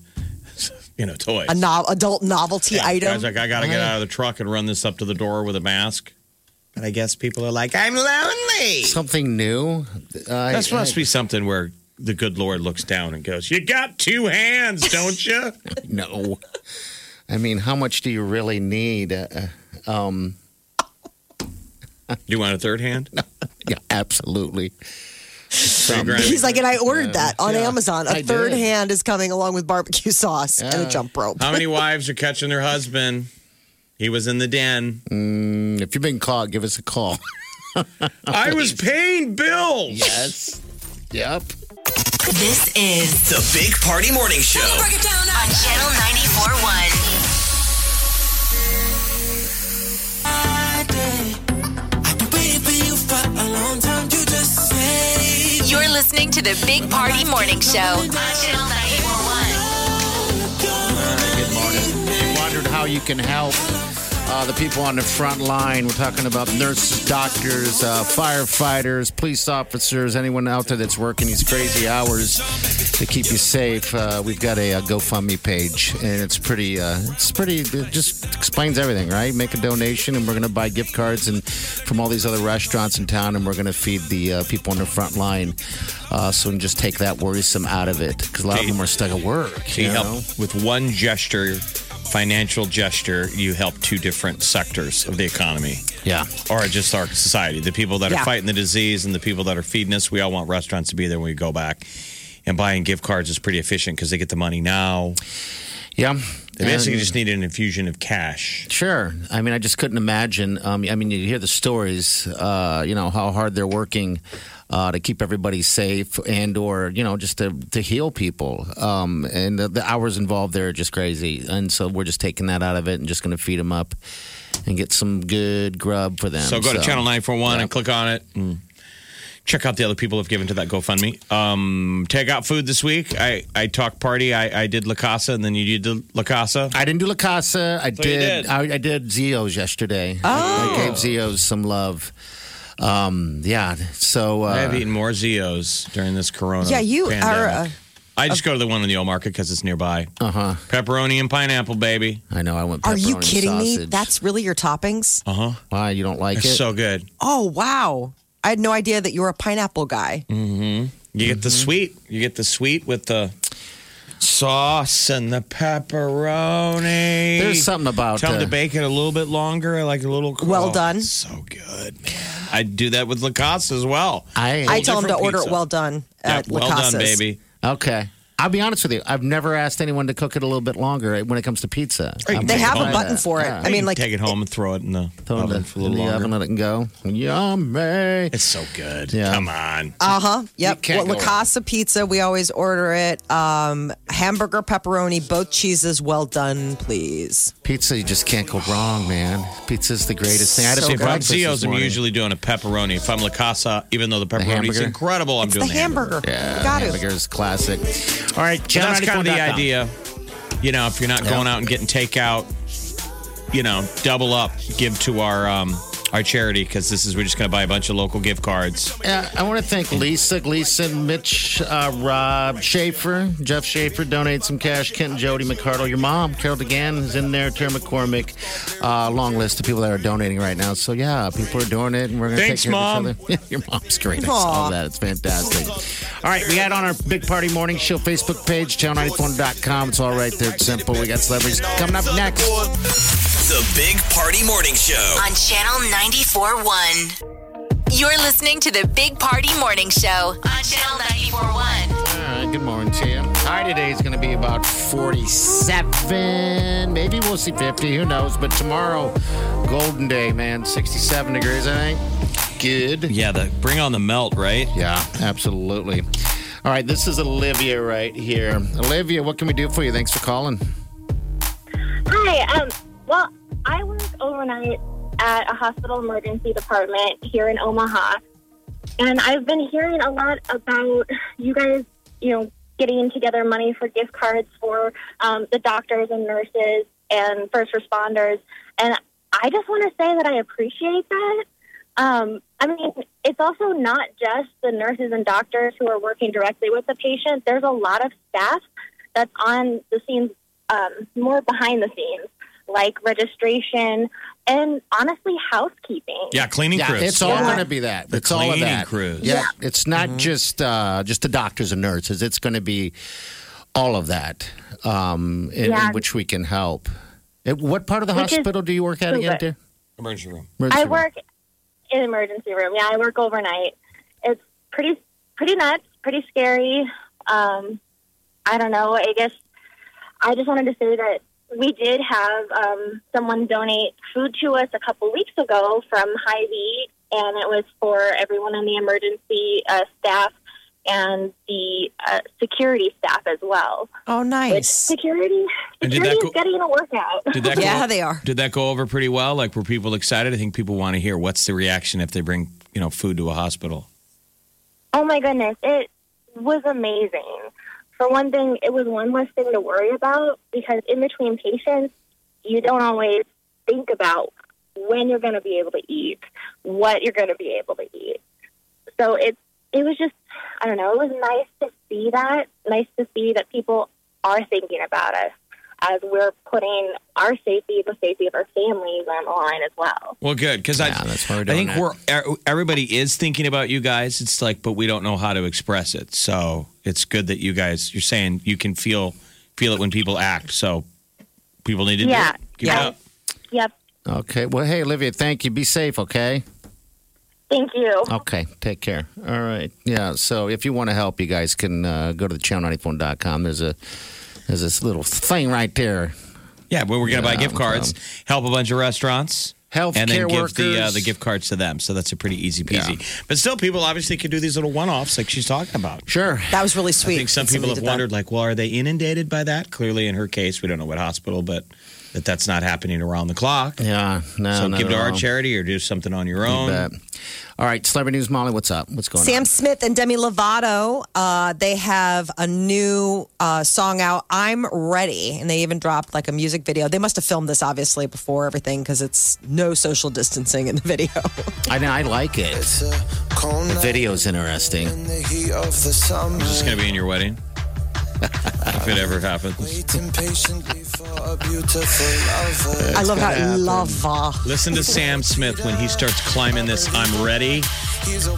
you know, toys. a no- adult novelty Yeah, item. Guys like, I got to get out of the truck and run this up to the door with a mask. But I guess people are like, I'm lonely. something new. I, That must be something where the good Lord looks down and goes, You got two hands, don't you? no. I mean, how much do you really need? Uh, uh, um, you want a third hand? yeah, absolutely. Three. He's like, and I ordered that on Yeah, Amazon. A I third did. hand is coming along with barbecue sauce and a jump rope. How many wives are catching their husband? He was in the den. Mm, if you've been caught, give us a call. I was paying bills. yes. Yep. This is The Big Party Morning Show. on Channel 94.1. listening to the Big Party Morning Show on Channel 94.1. Good morning. You wondered how you can help uh, the people on the front line. We're talking about nurses, doctors, uh, firefighters, police officers, anyone out there that's working these crazy hours to keep you safe. Uh, we've got a, uh GoFundMe page, and it's pretty. Uh, it's pretty. It just explains everything, right? Make a donation, and we're going to buy gift cards and from all these other restaurants in town, and we're going to feed the uh, people on the front line. Uh, so and just take that worrisome out of it because a lot of them are stuck at work. He you know? helped with one gesture financial gesture, you help two different sectors of the economy. Yeah. Or just our society. The people that Yeah. are fighting the disease and the people that are feeding us. We all want restaurants to be there when we go back. And buying gift cards is pretty efficient because they get the money now. Yeah. They basically And- just need an infusion of cash. Sure. I mean, I just couldn't imagine. Um, I mean, you hear the stories, uh, you know, how hard they're working uh, to keep everybody safe and or, you know, just to, to heal people. Um, and the, the hours involved there are just crazy. And so we're just taking that out of it and just going to feed them up and get some good grub for them. So go to Channel 941 and click on it. And check out the other people who've given to that GoFundMe. Um, take out food this week. I, I talked party. I, I did La Casa, and then you did La Casa. I didn't do La Casa. I So did. did. I, I did Zio's yesterday. Oh. I gave Zio's some love. Um, yeah. So uh, I have eaten more Zios during this Corona. Yeah, you pandemic. are. Uh, I just go to the one in the old market because it's nearby. uh huh. Pepperoni and pineapple, baby. I know. I went. are you pepperoni kidding me? That's really your toppings? Uh huh. why you don't like It's it. so good. Oh, wow. I had no idea that you were a pineapple guy. You get the sweet. You get the sweet with the sauce and the pepperoni. There's something about Tell them uh, to bake it a little bit longer, like a little. Well oh, done. So good, man. I do that with La Casa as well. I, I tell them to different order it well done Yeah, at La well done, Casa's. baby. okay. I'll be honest with you. I've never asked anyone to cook it a little bit longer when it comes to pizza. Or you I'm They have a button that. for it. Yeah. I mean, like, take it home and throw it in the Throw oven the, for a little in the longer. oven, let it go. Yummy. It's so good. Yeah. Come on. Uh huh. Yep. can't Well, La Casa pizza, we always order it. Um, hamburger, pepperoni, both cheeses, well done, please. Pizza, you just can't go wrong, man. Pizza's the greatest thing. I had So a See, if I'm breakfast Zio's, I'm usually doing a pepperoni. If I'm La Casa, even though the pepperoni is incredible, I'm It's doing the hamburger. Yeah, Got it. hamburger is classic. All right, But that's kind of the 94.com. idea. You know, if you're not going out and getting takeout, you know, double up, give to our um, our charity because this is we're just going to buy a bunch of local gift cards. Yeah, I want to thank Lisa, Gleason, Mitch, uh, Rob Schaefer, Jeff Schaefer donate some cash. Kent and Jody McCardle, your mom, Carol DeGan is in there. Terry McCormick, uh, long list of people that are donating right now. So yeah, people are doing it, and we're going to take care Mom. of each other. your mom's great. I Aw. saw that. It's fantastic. All right, we had on our Big Party Morning Show Facebook page, channel94.com. It's all right there. It's simple. We got celebrities coming up next. The Big Party Morning Show. on Channel 94.1. You're listening to the Big Party Morning Show on Channel 94.1. All right, good morning to you. High today is going to be about 47. Maybe we'll see 50. Who knows? But tomorrow, Golden Day, man, 67 degrees, I think. Good. Yeah, the bring on the melt, right? Yeah, absolutely. All right, this is Olivia right here. Olivia, what can we do for you? Thanks for calling. Hi. Um. Well, I work overnight at a hospital emergency department here in Omaha, and I've been hearing a lot about you guys. You know, getting together money for gift cards for um, the doctors and nurses and first responders, and I just want to say that I appreciate that. Um, I mean, it's also not just the nurses and doctors who are working directly with the patient. There's a lot of staff that's on the scenes, um, more behind the scenes, like registration and honestly housekeeping. Yeah, cleaning Yeah, crews. it's all Yeah. going to be that. The it's all of cleaning that. crews. Yeah, Yeah. it's not Mm-hmm. just uh, just the doctors and nurses. It's going to be all of that, um, in, in which we can help. What part of the Which is hospital do you work at so again, good. dear? emergency room. Emergency I room. work in emergency room. Yeah, I work overnight. It's pretty pretty nuts, pretty scary. Um, I don't know. I guess I just wanted to say that we did have um, someone donate food to us a couple weeks ago from Hy-Vee, and it was for everyone in the emergency uh, staff and the uh, security staff as well. Oh, Which nice. security, And did that security go- is getting a workout. Did that Yeah, go, they are. Did that go over pretty well? Like, were people excited? I think people want to hear what's the reaction if they bring you know food to a hospital. Oh my goodness, it was amazing. For one thing, it was one less thing to worry about because in between patients, you don't always think about when you're going to be able to eat, what you're going to be able to eat. So it it was just I don't know, it was nice to see that, nice to see that people are thinking about us as we're putting our safety, the safety of our families on the line as well. Well, good because Yeah, I that's why we're I think that. we're er- everybody is thinking about you guys. It's like, but we don't know how to express it. So it's good that you guys you're saying you can feel feel it when people act. So People need to Yeah. do it. Yeah. it up. Yep. Okay. Well, hey, Olivia, thank you. Be safe, okay? Thank you. Okay. Take care. All right. Yeah. So if you want to help, you guys can uh, go to the channel94.com. There's a there's this little thing right there. Yeah, but we're going to buy gift cards, help a bunch of restaurants. Health and then care give the uh, the gift cards to them. So that's a pretty easy peasy. But still, people obviously can do these little one offs like she's talking about. Sure. That was really sweet. I think some people have did that. wondered, like, well, are they inundated by that? Clearly, in her case, we don't know what hospital, but that that's not happening around the clock. Yeah. No. so give at to our charity or do something on your own. bet. All right. Celebrity news, Molly. What's up? What's going Sam on? Sam Smith and Demi Lovato, uh, they have a new uh, song out, I'm Ready. And they even dropped like a music video. They must have filmed this obviously before everything because it's no social distancing in the video. I know. I like it. It's a cold The night video's interesting. in the heat of the summer. Is this going to be in your wedding? if it ever happens. Waiting patiently for a beautiful lover. I love that happen. lava. Listen to Sam Smith when he starts climbing this I'm ready.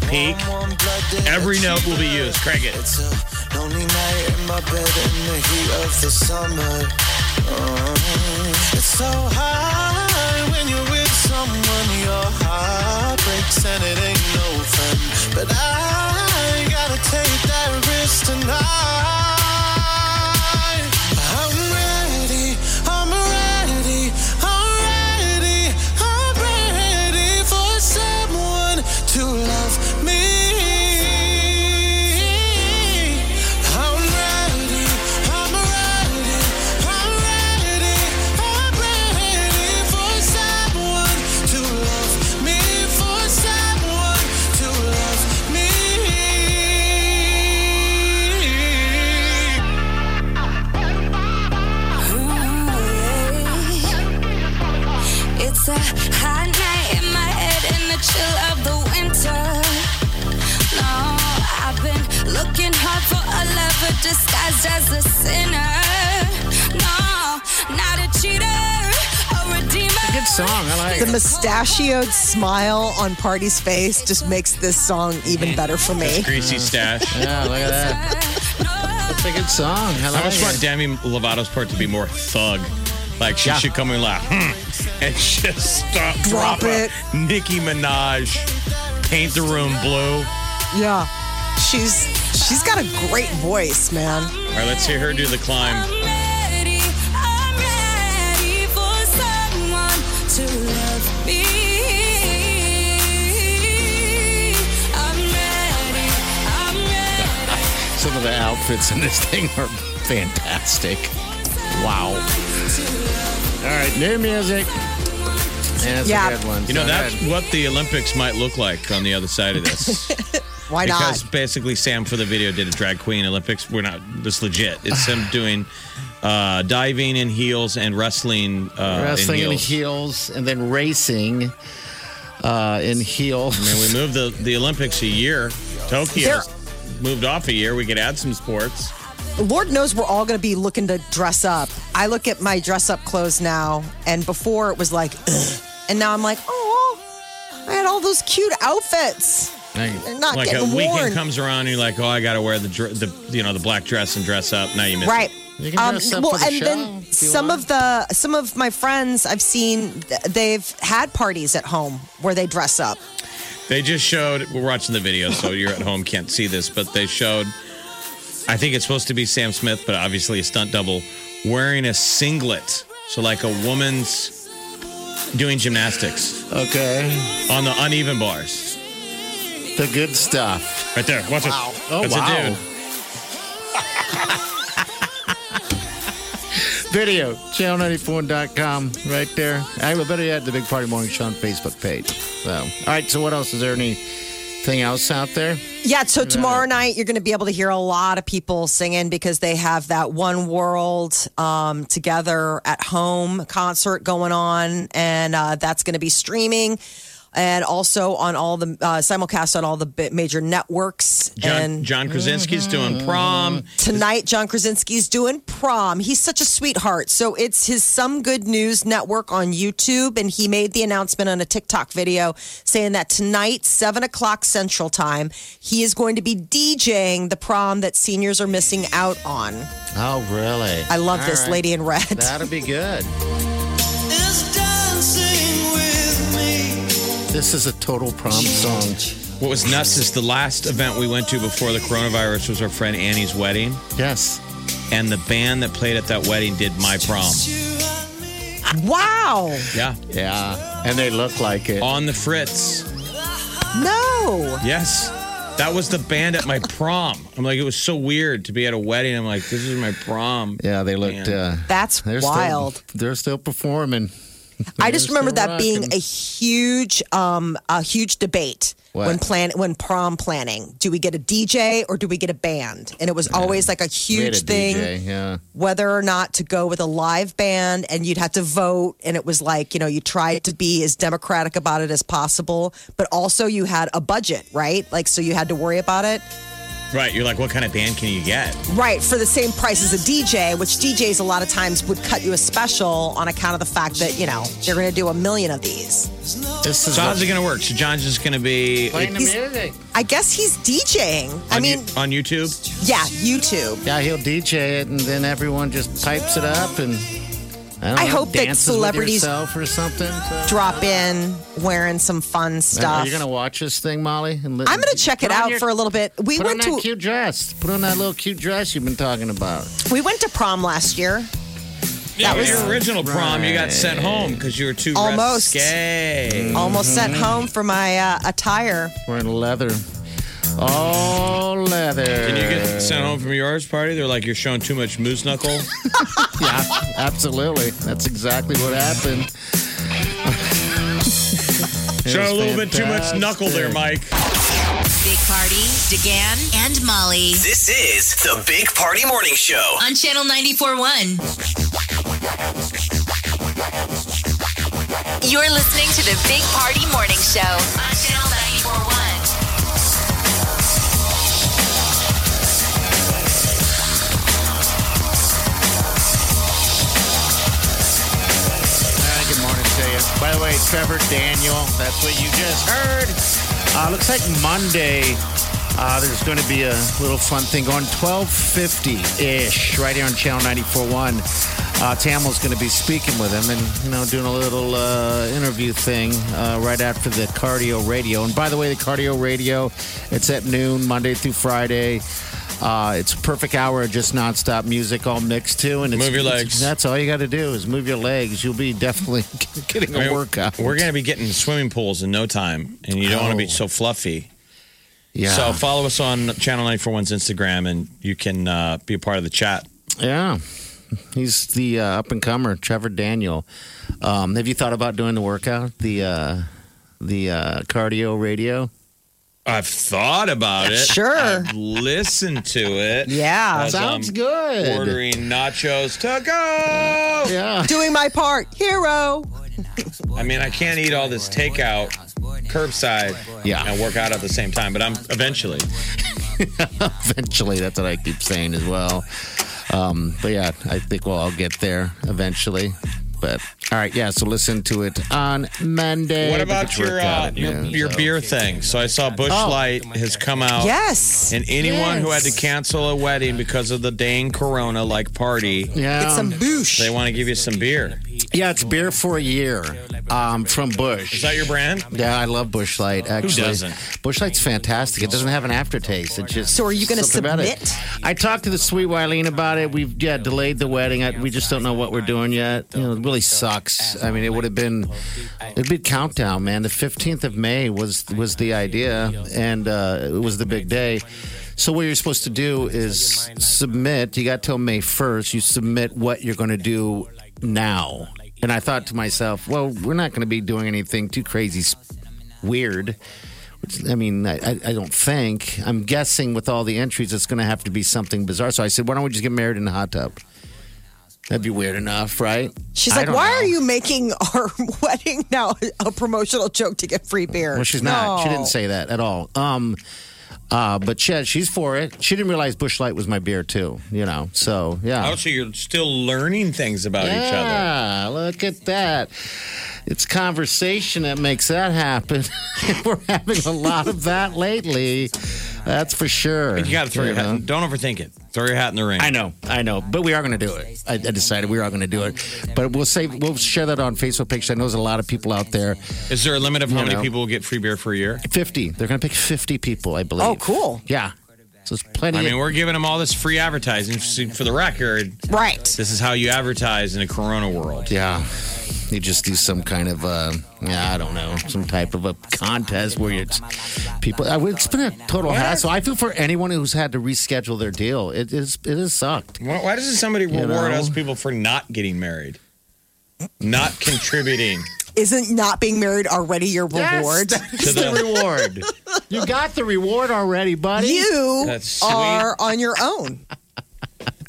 Peak. Every note will be used. Crank it. It's a lonely night in my bed in the heat of the summer. Uh, it's so high mustachioed smile on Party's face just makes this song even better for me. Greasy stash. Yeah, look at that. It's a good song. I I like almost want. Demi Lovato's part to be more thug. Like she Yeah. should come in like, hmm, and just stop, Drop a it. Nicki Minaj, paint the room blue. Yeah. She's she's got a great voice, man. All right, let's hear her do the climb. Of the outfits in this thing are fantastic. Wow. All right, new music. That's Yeah. a good one. You know, So that's good. what the Olympics might look like on the other side of this. Why because not? Because basically, Sam for the video did a drag queen Olympics. We're not this legit. It's him doing uh, diving in heels and wrestling, uh, wrestling in in heels. heels and then racing uh, in heels. I mean, we moved the, the Olympics a year. Tokyo There- moved off a year. We could add some sports. Lord knows we're all going to be looking to dress up. I look at my dress up clothes now, and before it was like, Ugh. and now I'm like, oh, I had all those cute outfits. They're not like a getting weekend worn. comes around, and you're like, oh, I got to wear the, the you know the black dress and dress up. Now you miss right. it. You can um, well, for the and show then some want. of the some of my friends I've seen they've had parties at home where they dress up. They just showed. We're watching the video, so you're at home can't see this, but they showed. I think it's supposed to be Sam Smith, but obviously a stunt double wearing a singlet. So like a woman's doing gymnastics Okay. on the uneven bars. The good stuff. Right there. Watch Wow. it. Oh, That's wow. a dude. Video, channel94.com, right there. I will better add the Big Party Morning Show on Facebook page. So, all right, so what else? Is there anything else out there? Yeah, so tomorrow night you're going to be able to hear a lot of people singing because they have that One World um, Together at Home concert going on, and uh, that's going to be streaming and also on all the uh, simulcast on all the bi- major networks. John, and John Krasinski's doing prom. Tonight, John Krasinski's doing prom. He's such a sweetheart. So it's his Some Good News Network on YouTube, and he made the announcement on a TikTok video saying that tonight, seven o'clock Central Time, he is going to be DJing the prom that seniors are missing out on. Oh, really? I love All this right. lady in red. That'll be good. This is a total prom song. What was nuts is the last event we went to before the coronavirus was our friend Annie's wedding. Yes. And the band that played at that wedding did my prom. Wow. Yeah. Yeah. And they look like it. On the Fritz. No. Yes. That was the band at my prom. I'm like, it was so weird to be at a wedding. I'm like, this is my prom. Yeah, they looked. Uh, That's they're wild. Still, they're still performing. I just remember still that being a huge, um, a huge debate What? when plan when prom planning. Do we get a DJ or do we get a band? And it was always like a We had huge a thing DJ, yeah. whether or not to go with a live band, and you'd have to vote. And it was like you know you tried to be as democratic about it as possible, but also you had a budget, right? Like so you had to worry about it. Right. You're like, what kind of band can you get? Right, for the same price as a DJ, which DJs a lot of times would cut you a special on account of the fact that, you know, they're going to do a million of these. This is So how's it going to work? So John's just going to be playing the music. I guess he's DJing. I mean, you- on YouTube. yeah, YouTube. Yeah, he'll DJ it, and then everyone just pipes it up, and I, I know, hope that celebrities or something. So- Drop in wearing some fun Are stuff. you gonna watch this thing, Molly? And li- I'm going to check it out your- for a little bit. We put went on that to cute dress. Put on that little cute dress you've been talking about. we went to prom last year. Yeah, was- your original prom, you got sent home because you were too Almost. risque. Almost sent Mm-hmm. home for my uh, attire. Wearing leather. All leather. Can you get sent home from yours party? They're like, you're showing too much moose knuckle. Yeah, absolutely. That's exactly what happened. Showing a little bit too much knuckle there, Mike. Big Party, DeGan, and Molly This is the Big Party Morning Show. on Channel 94.1. You're listening to the Big Party Morning Show on Channel 94.1. you. By the way, Trevor Daniel, that's what you just heard. Uh, looks like Monday. Uh, there's going to be a little fun thing going 1250-ish right here on Channel 94.1. Uh, Tamel's going to be speaking with him and, you know, doing a little uh, interview thing uh, right after the cardio radio. And by the way, the cardio radio, it's at noon, Monday through Friday. Uh, it's a perfect hour of just nonstop music all mixed too. And it's, Move your legs. That's all you got to do is move your legs. You'll be definitely getting a I mean, workout. We're going to be getting swimming pools in no time, and you don't want to be Oh. so fluffy. yeah. So follow us on Channel 941's Instagram, and you can uh, be a part of the chat. yeah. He's the uh, up and comer, Trevor Daniel. Um, have you thought about doing the workout, the uh, the uh, cardio radio? I've thought about it. Sure. I've listened to it. Yeah. Sounds I'm good. Ordering nachos to go. Yeah. Doing my part. Hero. I mean, I can't eat all this takeout curbside Yeah. and work out at the same time, but I'm eventually. eventually, that's what I keep saying as well. Um, but yeah, I think we'll all get there eventually. But all right, yeah. So listen to it on Monday. What about your uh, your, your beer thing? So I saw Busch Oh. Light has come out. Yes. And anyone who had to cancel a wedding because of the dang corona like party, Yeah, it's some boosh. they want to give you some beer. yeah. It's beer for a year um, from Busch. Is that your brand? Yeah, I love Busch Light. Actually, doesn't? Busch Light's fantastic. It doesn't have an aftertaste. It just So are you gonna something about it. submit? I talked to the sweet Wileen about it. We've yeah delayed the wedding. I, we just don't know what we're doing yet. You know, it really sucks. I mean, it would have been it'd be countdown, man. The fifteenth of May was was the idea, and uh, it was the big day. So what you're supposed to do is submit. You got till May first. You submit what you're going to do now. And I thought to myself, well, we're not going to be doing anything too crazy, weird. Which, I mean, I, I don't think. I'm guessing with all the entries, it's going to have to be something bizarre. So I said, why don't we just get married in the hot tub? That'd be weird enough, right? She's I like, why know. are you making our wedding now a promotional joke to get free beer? Well, she's not. She didn't say that at all. Um, uh, but she, she's for it. She didn't realize Busch Light was my beer too. You know, so yeah. Oh, so you're still learning things about each other. Yeah, look at that. It's conversation that makes that happen. We're having a lot of that lately. That's for sure. But you got to throw your know? hat. Don't overthink it. Throw your hat in the ring. I know, I know, but we are going to do it. I, I decided we are going to do it, but we'll say we'll share that on Facebook page. I know there's a lot of people out there. Is there a limit of how You many know. people will get free beer for a year? Fifty. They're going to pick fifty people, I believe. Oh, cool. Yeah. So it's plenty. I mean, of, we're giving them all this free advertising. So For the record, Right. this is how you advertise in a Corona world. yeah. You just do some kind of, uh, yeah, I don't know, some type of a contest where it's people. It's been a total hassle. I feel for anyone who's had to reschedule their deal. It is, it has sucked. Why, why doesn't somebody You reward know? us people for not getting married? Not contributing. Isn't not being married already your reward? That's To the- the reward. you got the reward already, buddy. You are on your own.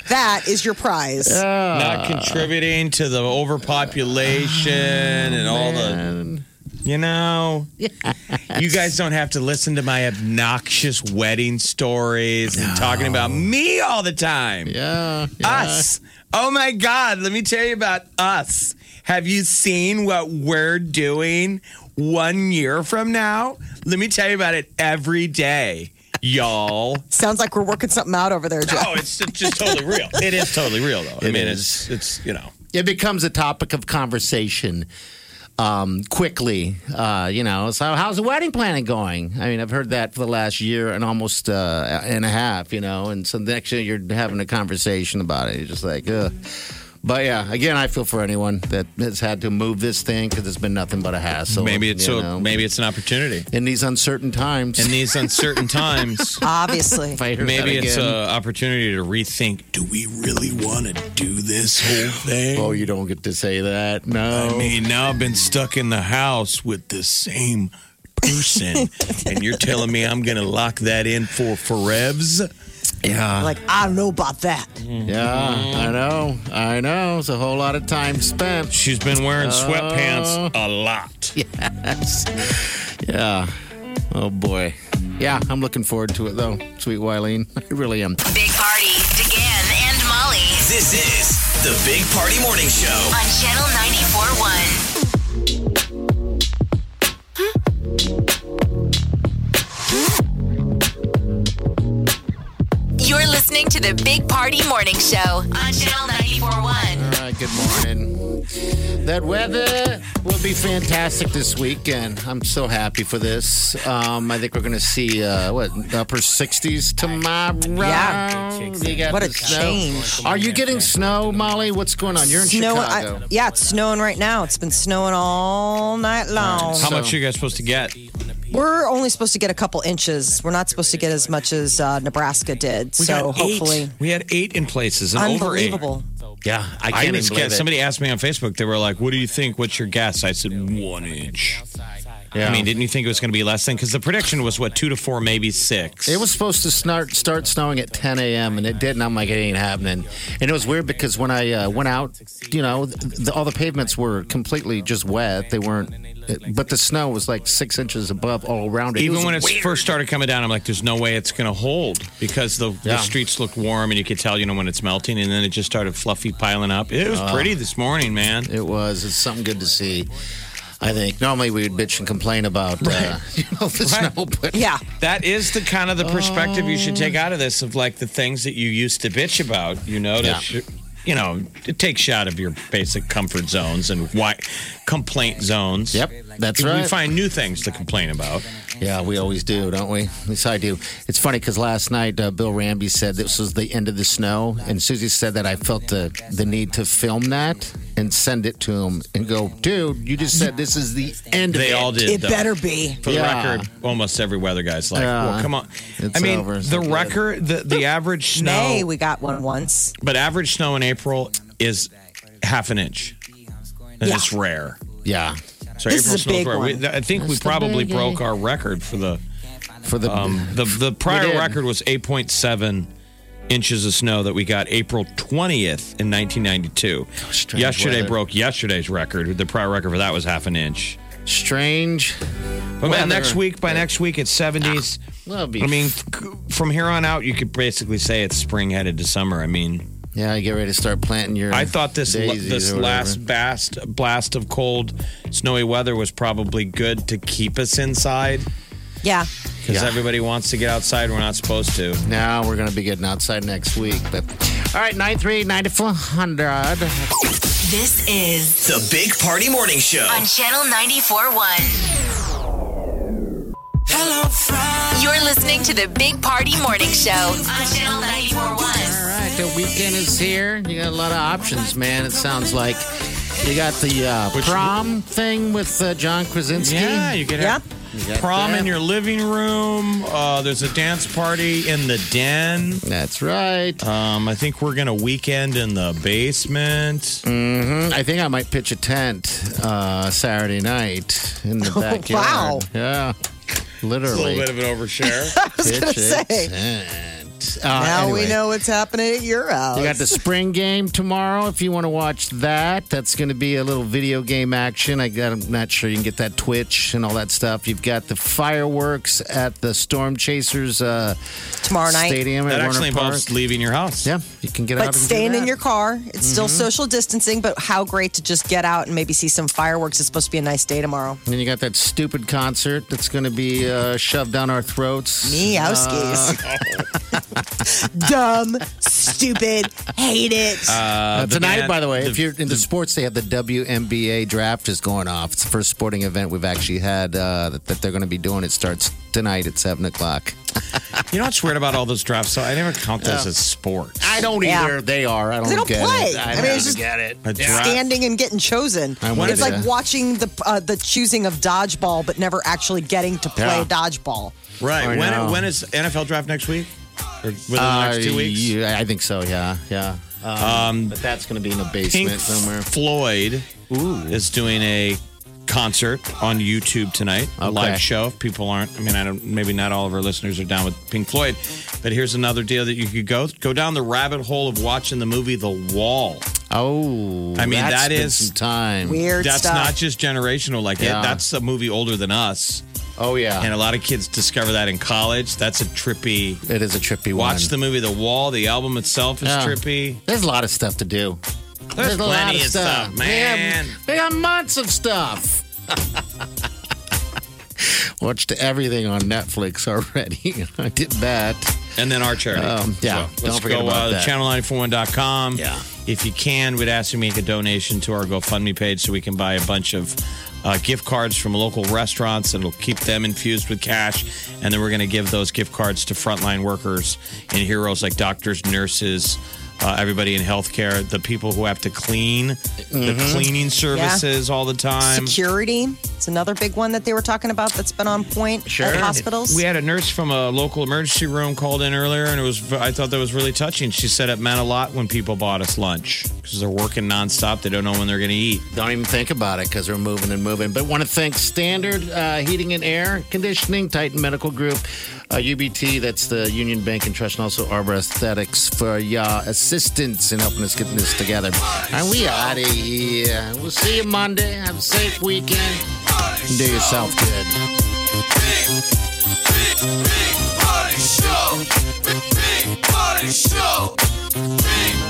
That is your prize. not contributing to the overpopulation and all the. You know, you guys don't have to listen to my obnoxious wedding stories and talking about me all the time. yeah, Us. Oh my God, let me tell you about us. Have you seen what we're doing one year from now? Let me tell you about it every day, y'all. Sounds like we're working something out over there, Jeff. Oh, it's just totally real. It is totally real, though. I It mean, is. it's it's you know. it becomes a topic of conversation um, quickly. Uh, you know, so how's the wedding planning going? I mean, I've heard that for the last year and almost uh, and a half. You know, and so the next year you're having a conversation about it. You're just like, ugh. But yeah, again, I feel for anyone that has had to move this thing because it's been nothing but a hassle. maybe it's you so. know. Maybe it's an opportunity in these uncertain times. in these uncertain times. Obviously. If I hear Maybe that it's again. an opportunity to rethink. Do we really want to do this whole thing? Oh, you don't get to say that. No. I mean, now I've been stuck in the house with the same person, and you're telling me I'm going to lock that in for forevs? Yeah. Like, I don't know about that. yeah, I know. I know. It's a whole lot of time spent. She's been wearing uh, sweatpants a lot. Yes. Yeah. Oh boy. Yeah, I'm looking forward to it though, sweet Wileen. I really am. Big Party, DeGan and Molly This is the Big Party Morning Show. on Channel 94.1. You're listening to the Big Party Morning Show on Channel 94.1. All right, good morning. That weather will be fantastic this weekend. I'm so happy for this. Um, I think we're going to see uh, what upper 60s tomorrow. Yeah. What a the change. Are you getting snow, Molly? What's going on? You're in Snow- Chicago. I- yeah, it's snowing right now. It's been snowing all night long. How much are you guys supposed to get? We're only supposed to get a couple inches. We're not supposed to get as much as uh, Nebraska did. We so got eight. hopefully, we had eight in places and over eight. unbelievable. yeah, I I can't didn't even guess. believe it. Somebody asked me on Facebook. They were like, "What do you think? What's your guess?" I said one inch. Yeah. I mean, didn't you think it was going to be less than? Because the prediction was what two to four, maybe six. It was supposed to start start snowing at 10 a.m. and it didn't. I'm like, it ain't happening. And it was weird because when I uh, went out, you know, the, all the pavements were completely just wet. They weren't, but the snow was like six inches above all around it. It Even was when it first started coming down, I'm like, "There's no way it's going to hold," because the, the streets looked warm and you could tell, you know, when it's melting, and then it just started fluffy piling up. It Uh. was pretty this morning, man. It was. It's something good to see. I think normally we would bitch and complain about uh, you know the Right. snow, but Yeah. That is the kind of the perspective you should take out of this of like the things that you used to bitch about, you know, to Yeah. sh- you know, it takes you out of your basic comfort zones and why complaint zones. Yep, that's right. We find new things to complain about. Yeah, we always do, don't we? At least I do. It's funny because last night uh, Bill Ramby said this was the end of the snow, and Susie said that I felt the the need to film that and send it to him and go, dude, you just said this is the end of They it. all did. It though. better be. For the record, almost every weather guy's like, Yeah. well, come on. It's I mean, over. It's the not record, the, the average snow, May we got one once. but average snow in April is half an inch. And Yeah. it's rare. Yeah, So This April is a big rare. We- one. I think we That's the probably broke our record for the for the um, the the prior record was 8.7 inches of snow that we got April 20th in 1992. strange Yesterday weather. broke yesterday's record. The prior record for that was half an inch. Strange. But by weather. next week, by next week, it's 70s. Well, be I mean, c- from here on out, you could basically say it's spring headed to summer. I mean, Yeah, you get ready to start planting your. I thought this daisies this last blast blast of cold, snowy weather was probably good to keep us inside Yeah. because Yeah. everybody wants to get outside. We're not supposed to. Now we're going to be getting outside next week. But all right, nine three ninety four hundred. This is The Big Party Morning Show. on Channel 94.1. You're listening to the Big Party Morning Show on Channel 94.1. All right, the weekend is here. You got a lot of options, man. It sounds like you got the uh, Which- prom thing with uh, John Krasinski. Yeah, you could have You got prom that. in your living room. Uh, there's a dance party in the den. That's right. Um, I think we're gonna weekend in the basement. hmm I think I might pitch a tent uh, Saturday night in the backyard. Wow. Yeah, Literally A little bit of an overshare. I was Pitch going a say. tent. Uh, Now we know what's happening at your house. You got the spring game tomorrow. If you want to watch that, that's going to be a little video game action. I got, I'm not sure you can get that Twitch and all that stuff. You've got the fireworks at the Storm Chasers uh, tomorrow night. Stadium that at actually Werner Park. leaving your house. Yeah, you can get out But staying do in your car. It's still Mm-hmm. social distancing, but how great to just get out and maybe see some fireworks. It's supposed to be a nice day tomorrow. And then you got that stupid concert that's going to be uh, shoved down our throats. Meowskis. Dumb, stupid, hate it. Uh, the tonight, band- by the way, the- if you're into sports, they have the WNBA draft is going off. It's the first sporting event we've actually had uh, that, that they're going to be doing. It starts tonight at seven o'clock. You know what's weird about all those drafts? So I never count those as sports. I don't Yeah. either. They are. I don't, They don't get play. it. I I, mean, don't it's just- get it. A draft- Standing and getting chosen. I'm It's you. like watching the uh, the choosing of dodgeball, but never actually getting to play Yeah. dodgeball. Right. I know. When when is NFL draft next week? Or within the Uh, next two weeks? yeah, I think so. Yeah, yeah. Um, but that's going to be in a Pink basement somewhere. Floyd is doing a concert on YouTube tonight, a Okay. live show. If people aren't, I mean, I don't. Maybe not all of our listeners are down with Pink Floyd, but here's another deal that you could go go down the rabbit hole of watching the movie The Wall. Oh, I mean, that's that been is- some time. Weird That's stuff. not just generational. Like Yeah. it, that's a movie older than us, Oh yeah, and a lot of kids discover that in college. That's a trippy. it is a trippy one. Watch one. the movie The Wall. The album itself is Yeah. trippy. There's a lot of stuff to do. There's a lot plenty of stuff, They have- man. They got months of stuff. Watched everything on Netflix already. I did that. And then our charity. Um, yeah, let's don't forget go about uh, that. channel941.com. Yeah. If you can, we'd ask you to make a donation to our GoFundMe page so we can buy a bunch of uh, gift cards from local restaurants and it'll keep them infused with cash. And then we're going to give those gift cards to frontline workers and heroes like doctors, nurses, uh, everybody in healthcare, the people who have to clean, the Mm-hmm. cleaning services all the time. Security. It's another big one that they were talking about that's been on point Sure. at hospitals. We had a nurse from a local emergency room called in earlier, and it was I thought that was really touching. She said it meant a lot when people bought us lunch because they're working nonstop. They don't know when they're going to eat. Don't even think about it because we're moving and moving. But want to thank Standard uh, Heating and Air Conditioning, Titan Medical Group, uh, UBT, that's the Union Bank and Trust, and also Arbor Aesthetics for your assistance in helping us get this together. And we out of here. We'll see you Monday. Have a safe weekend. And do yourself good. Party show. Big party show. Big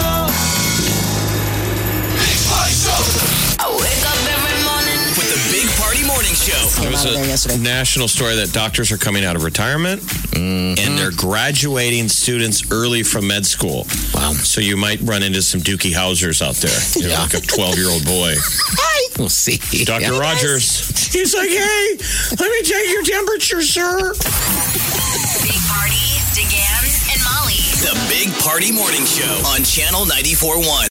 Out of there yesterday. national story that doctors are coming out of retirement mm-hmm. and they're graduating students early from med school. Wow. So you might run into some Doogie Housers out there. You know, like a 12 year old boy. Hi. We'll see. Dr. Yeah. Rogers. He's like, hey, let me take your temperature, sir. Big Party, DeGan, and Molly. The Big Party Morning Show on Channel 94.1.